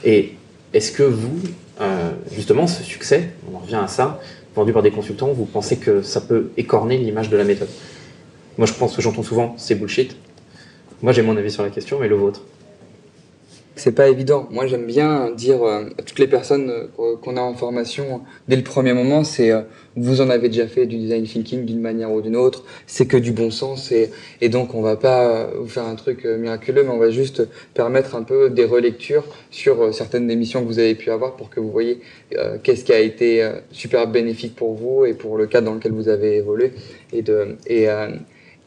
Et est-ce que vous, euh, justement, ce succès, on en revient à ça, vendu par des consultants, vous pensez que ça peut écorner l'image de la méthode? Moi, je pense que j'entends souvent, c'est bullshit. Moi, j'ai mon avis sur la question, mais le vôtre? C'est pas évident. Moi, j'aime bien dire euh, à toutes les personnes euh, qu'on a en formation dès le premier moment, c'est euh, vous en avez déjà fait du design thinking d'une manière ou d'une autre, c'est que du bon sens et, et donc on va pas vous faire un truc miraculeux, mais on va juste permettre un peu des relectures sur certaines émissions que vous avez pu avoir pour que vous voyez qu'est-ce qui a été super bénéfique pour vous et pour le cadre dans lequel vous avez évolué et de et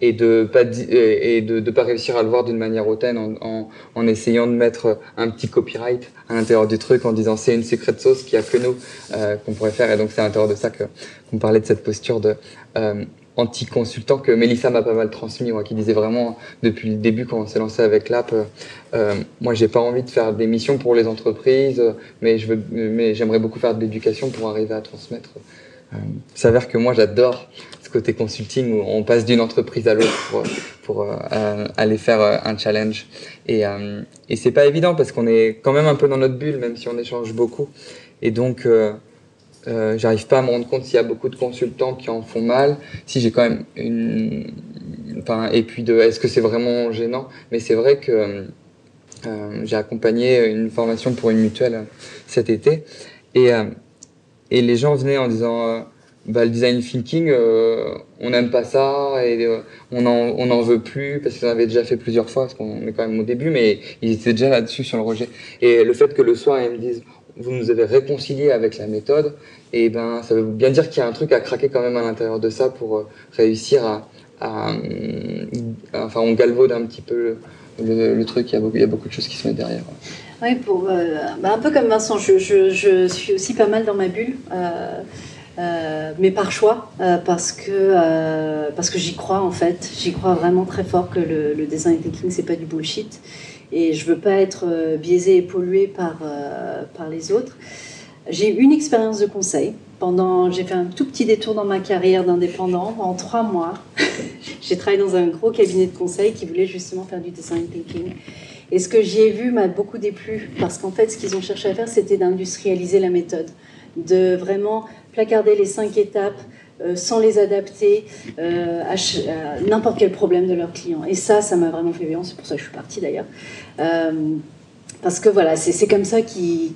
et de pas et de, pas réussir à le voir d'une manière hautaine en, en, essayant de mettre un petit copyright à l'intérieur du truc en disant c'est une secrète sauce qu'il y a que nous euh, qu'on pourrait faire. Et donc c'est à l'intérieur de ça que qu'on parlait de cette posture de euh, anti-consultant que Mélissa m'a pas mal transmis qui disait vraiment depuis le début quand on s'est lancé avec l'app euh, euh moi j'ai pas envie de faire des missions pour les entreprises mais je veux mais j'aimerais beaucoup faire de l'éducation pour arriver à transmettre euh, s'avère que moi j'adore côté consulting où on passe d'une entreprise à l'autre pour, euh, aller faire euh, un challenge. Et, euh, et c'est pas évident parce qu'on est quand même un peu dans notre bulle, même si on échange beaucoup. Et donc, j'arrive pas à me rendre compte s'il y a beaucoup de consultants qui en font mal. Si j'ai quand même une, enfin, et puis de, est-ce que c'est vraiment gênant? Mais c'est vrai que j'ai accompagné une formation pour une mutuelle cet été, et et les gens venaient en disant bah, le design thinking, euh, on n'aime pas ça et euh, on n'en on en veut plus parce qu'on avait déjà fait plusieurs fois, parce qu'on est quand même au début, mais ils étaient déjà là-dessus sur le rejet. Et le fait que le soir, ils me disent, vous nous avez réconcilié avec la méthode, et eh ben ça veut bien dire qu'il y a un truc à craquer quand même à l'intérieur de ça pour euh, réussir à, enfin on galvaude un petit peu le, truc, il y, a beaucoup, il y, a beaucoup, de choses qui se mettent derrière. Oui, pour, bah, un peu comme Vincent, je, je, suis aussi pas mal dans ma bulle. Mais par choix, euh, parce que, euh, parce que j'y crois en fait. J'y crois vraiment très fort que le, design thinking, c'est pas du bullshit. Et je veux pas être biaisé et pollué par, par les autres. J'ai une expérience de conseil. Pendant, j'ai fait un tout petit détour dans ma carrière d'indépendant. En trois mois, j'ai travaillé dans un gros cabinet de conseil qui voulait justement faire du design thinking. Et ce que j'y ai vu m'a beaucoup déplu parce qu'en fait, ce qu'ils ont cherché à faire, c'était d'industrialiser la méthode, de vraiment placarder les cinq étapes euh, sans les adapter euh, à, n'importe quel problème de leurs clients. Et ça, ça m'a vraiment fait bien, c'est pour ça que je suis partie d'ailleurs. Euh, parce que voilà, c'est comme ça qu'ils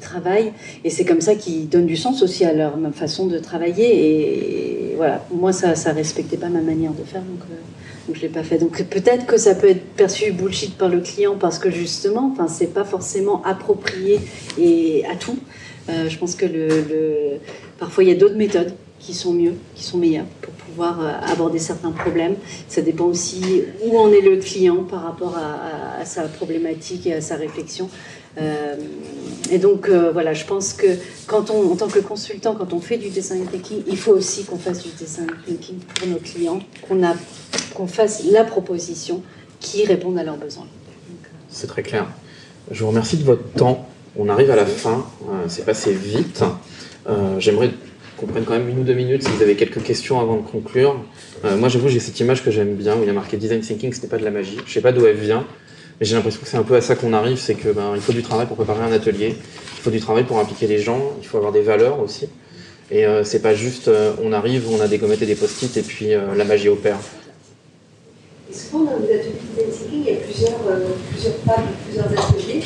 travaillent et c'est comme ça qu'ils donnent du sens aussi à leur façon de travailler. Et, voilà, moi, ça ne respectait pas ma manière de faire, donc, je ne l'ai pas fait. Donc peut-être que ça peut être perçu bullshit par le client parce que justement, enfin, c'est pas forcément approprié et à tout. Je pense que Parfois, il y a d'autres méthodes qui sont mieux, qui sont meilleures pour pouvoir euh, aborder certains problèmes. Ça dépend aussi où en est le client par rapport à, sa problématique et à sa réflexion. Euh, et donc, euh, voilà, je pense que quand on, en tant que consultant, quand on fait du design thinking, il faut aussi qu'on fasse du design thinking pour nos clients, qu'on fasse la proposition qui réponde à leurs besoins. C'est très clair. Je vous remercie de votre temps. On arrive à la fin. C'est passé vite. Euh, j'aimerais qu'on prenne quand même une ou deux minutes si vous avez quelques questions avant de conclure. Euh, moi, j'avoue, j'ai cette image que j'aime bien où il y a marqué design thinking, ce n'est pas de la magie. Je sais pas d'où elle vient, mais j'ai l'impression que c'est un peu à ça qu'on arrive, c'est que ben, faut du travail pour préparer un atelier, il faut du travail pour impliquer les gens, il faut avoir des valeurs aussi. Et euh, c'est pas juste on arrive, on a des gommettes et des post-it et puis la magie opère. Et souvent dans les ateliers design thinking, il y a plusieurs, plusieurs plusieurs ateliers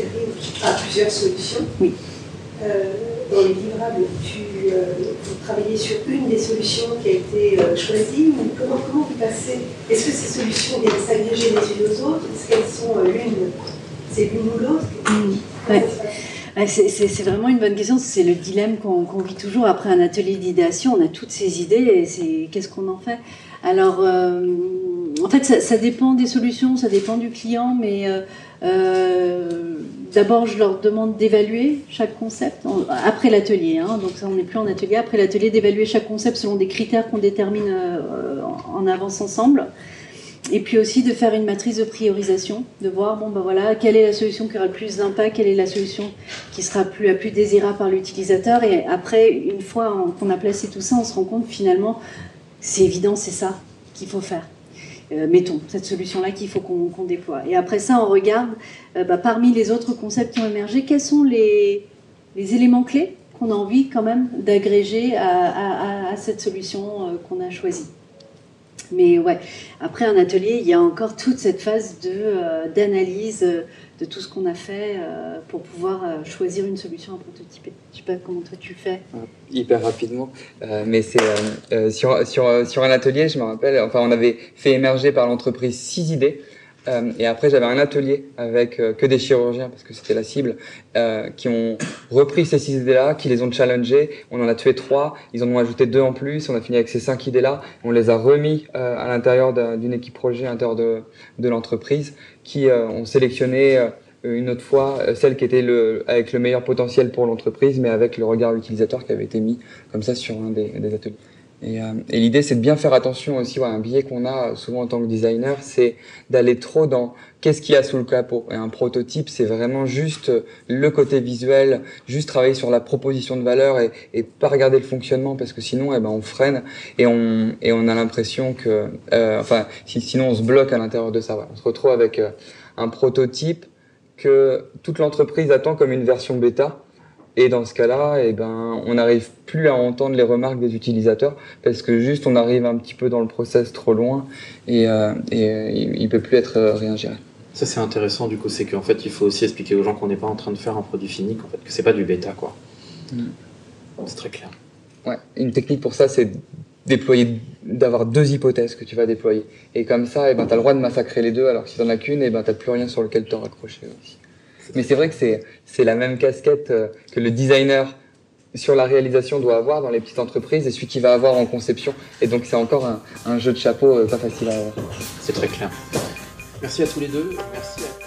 arrivent à plusieurs solutions. Oui. Euh, dans les livrables, tu euh, travaillais sur une des solutions qui a été euh, choisie comment, comment vous passez? Est-ce que ces solutions viennent s'agréger les unes aux autres? Est-ce qu'elles sont l'une C'est l'une ou l'autre? Mmh. C'est vraiment une bonne question. C'est le dilemme qu'on vit toujours après un atelier d'idéation. On a toutes ces idées et c'est qu'est-ce qu'on en fait? Alors, en fait, ça, ça, dépend des solutions, ça dépend du client, mais D'abord, je leur demande d'évaluer chaque concept après l'atelier. Hein, donc on n'est plus en atelier. Après l'atelier, d'évaluer chaque concept selon des critères qu'on détermine euh, en avance ensemble. Et puis aussi de faire une matrice de priorisation, de voir bon ben voilà quelle est la solution qui aura le plus d'impact, quelle est la solution qui sera la plus désirable par l'utilisateur. Et après, une fois qu'on a placé tout ça, on se rend compte finalement, c'est évident, c'est ça qu'il faut faire. Euh, mettons, cette solution-là qu'il faut qu'on déploie. Et après ça, on regarde, euh, bah, parmi les autres concepts qui ont émergé, quels sont les, éléments clés qu'on a envie quand même d'agréger à, cette solution euh, qu'on a choisie? Mais ouais, après un atelier, il y a encore toute cette phase d'analyse de tout ce qu'on a fait euh, pour pouvoir euh, choisir une solution à prototyper. Je sais pas comment toi tu fais. Hyper rapidement, euh, mais c'est sur, sur, sur un atelier, je me rappelle, enfin on avait fait émerger par l'entreprise six idées. Et après, j'avais un atelier avec que des chirurgiens, parce que c'était la cible, qui ont repris ces six idées-là, qui les ont challengées. On en a tué trois, ils en ont ajouté deux en plus. On a fini avec ces cinq idées-là. On les a remis à l'intérieur d'une équipe projet, à l'intérieur de, l'entreprise qui euh, ont sélectionné euh, une autre fois euh, celle qui était avec le meilleur potentiel pour l'entreprise, mais avec le regard utilisateur qui avait été mis comme ça sur un des ateliers. Et, et l'idée, c'est de bien faire attention aussi. Un biais qu'on a souvent en tant que designer, c'est d'aller trop dans qu'est-ce qu'il y a sous le capot? Et un prototype, c'est vraiment juste le côté visuel, juste travailler sur la proposition de valeur et, pas regarder le fonctionnement parce que sinon, eh ben, on freine et on, a l'impression que, euh, enfin, sinon on se bloque à l'intérieur de ça. On se retrouve avec euh, un prototype que toute l'entreprise attend comme une version bêta Et dans ce cas-là, eh ben, on n'arrive plus à entendre les remarques des utilisateurs parce que juste on arrive un petit peu dans le process trop loin et, euh, et il ne peut plus être réingéré. Ça c'est intéressant du coup, c'est qu'en fait il faut aussi expliquer aux gens qu'on n'est pas en train de faire un produit fini, qu'en fait que c'est pas du bêta quoi. Mm. C'est très clair. Ouais, une technique pour ça c'est déployer, d'avoir deux hypothèses que tu vas déployer. Et comme ça, eh ben, tu as le droit de massacrer les deux, alors que si tu n'en as qu'une, eh ben, tu n'as plus rien sur lequel te raccrocher aussi. Mais c'est vrai que c'est la même casquette euh, que le designer sur la réalisation doit avoir dans les petites entreprises et celui qui va avoir en conception. Et donc c'est encore un, jeu de chapeau euh, pas facile à avoir. C'est très clair. Merci à tous les deux. Merci à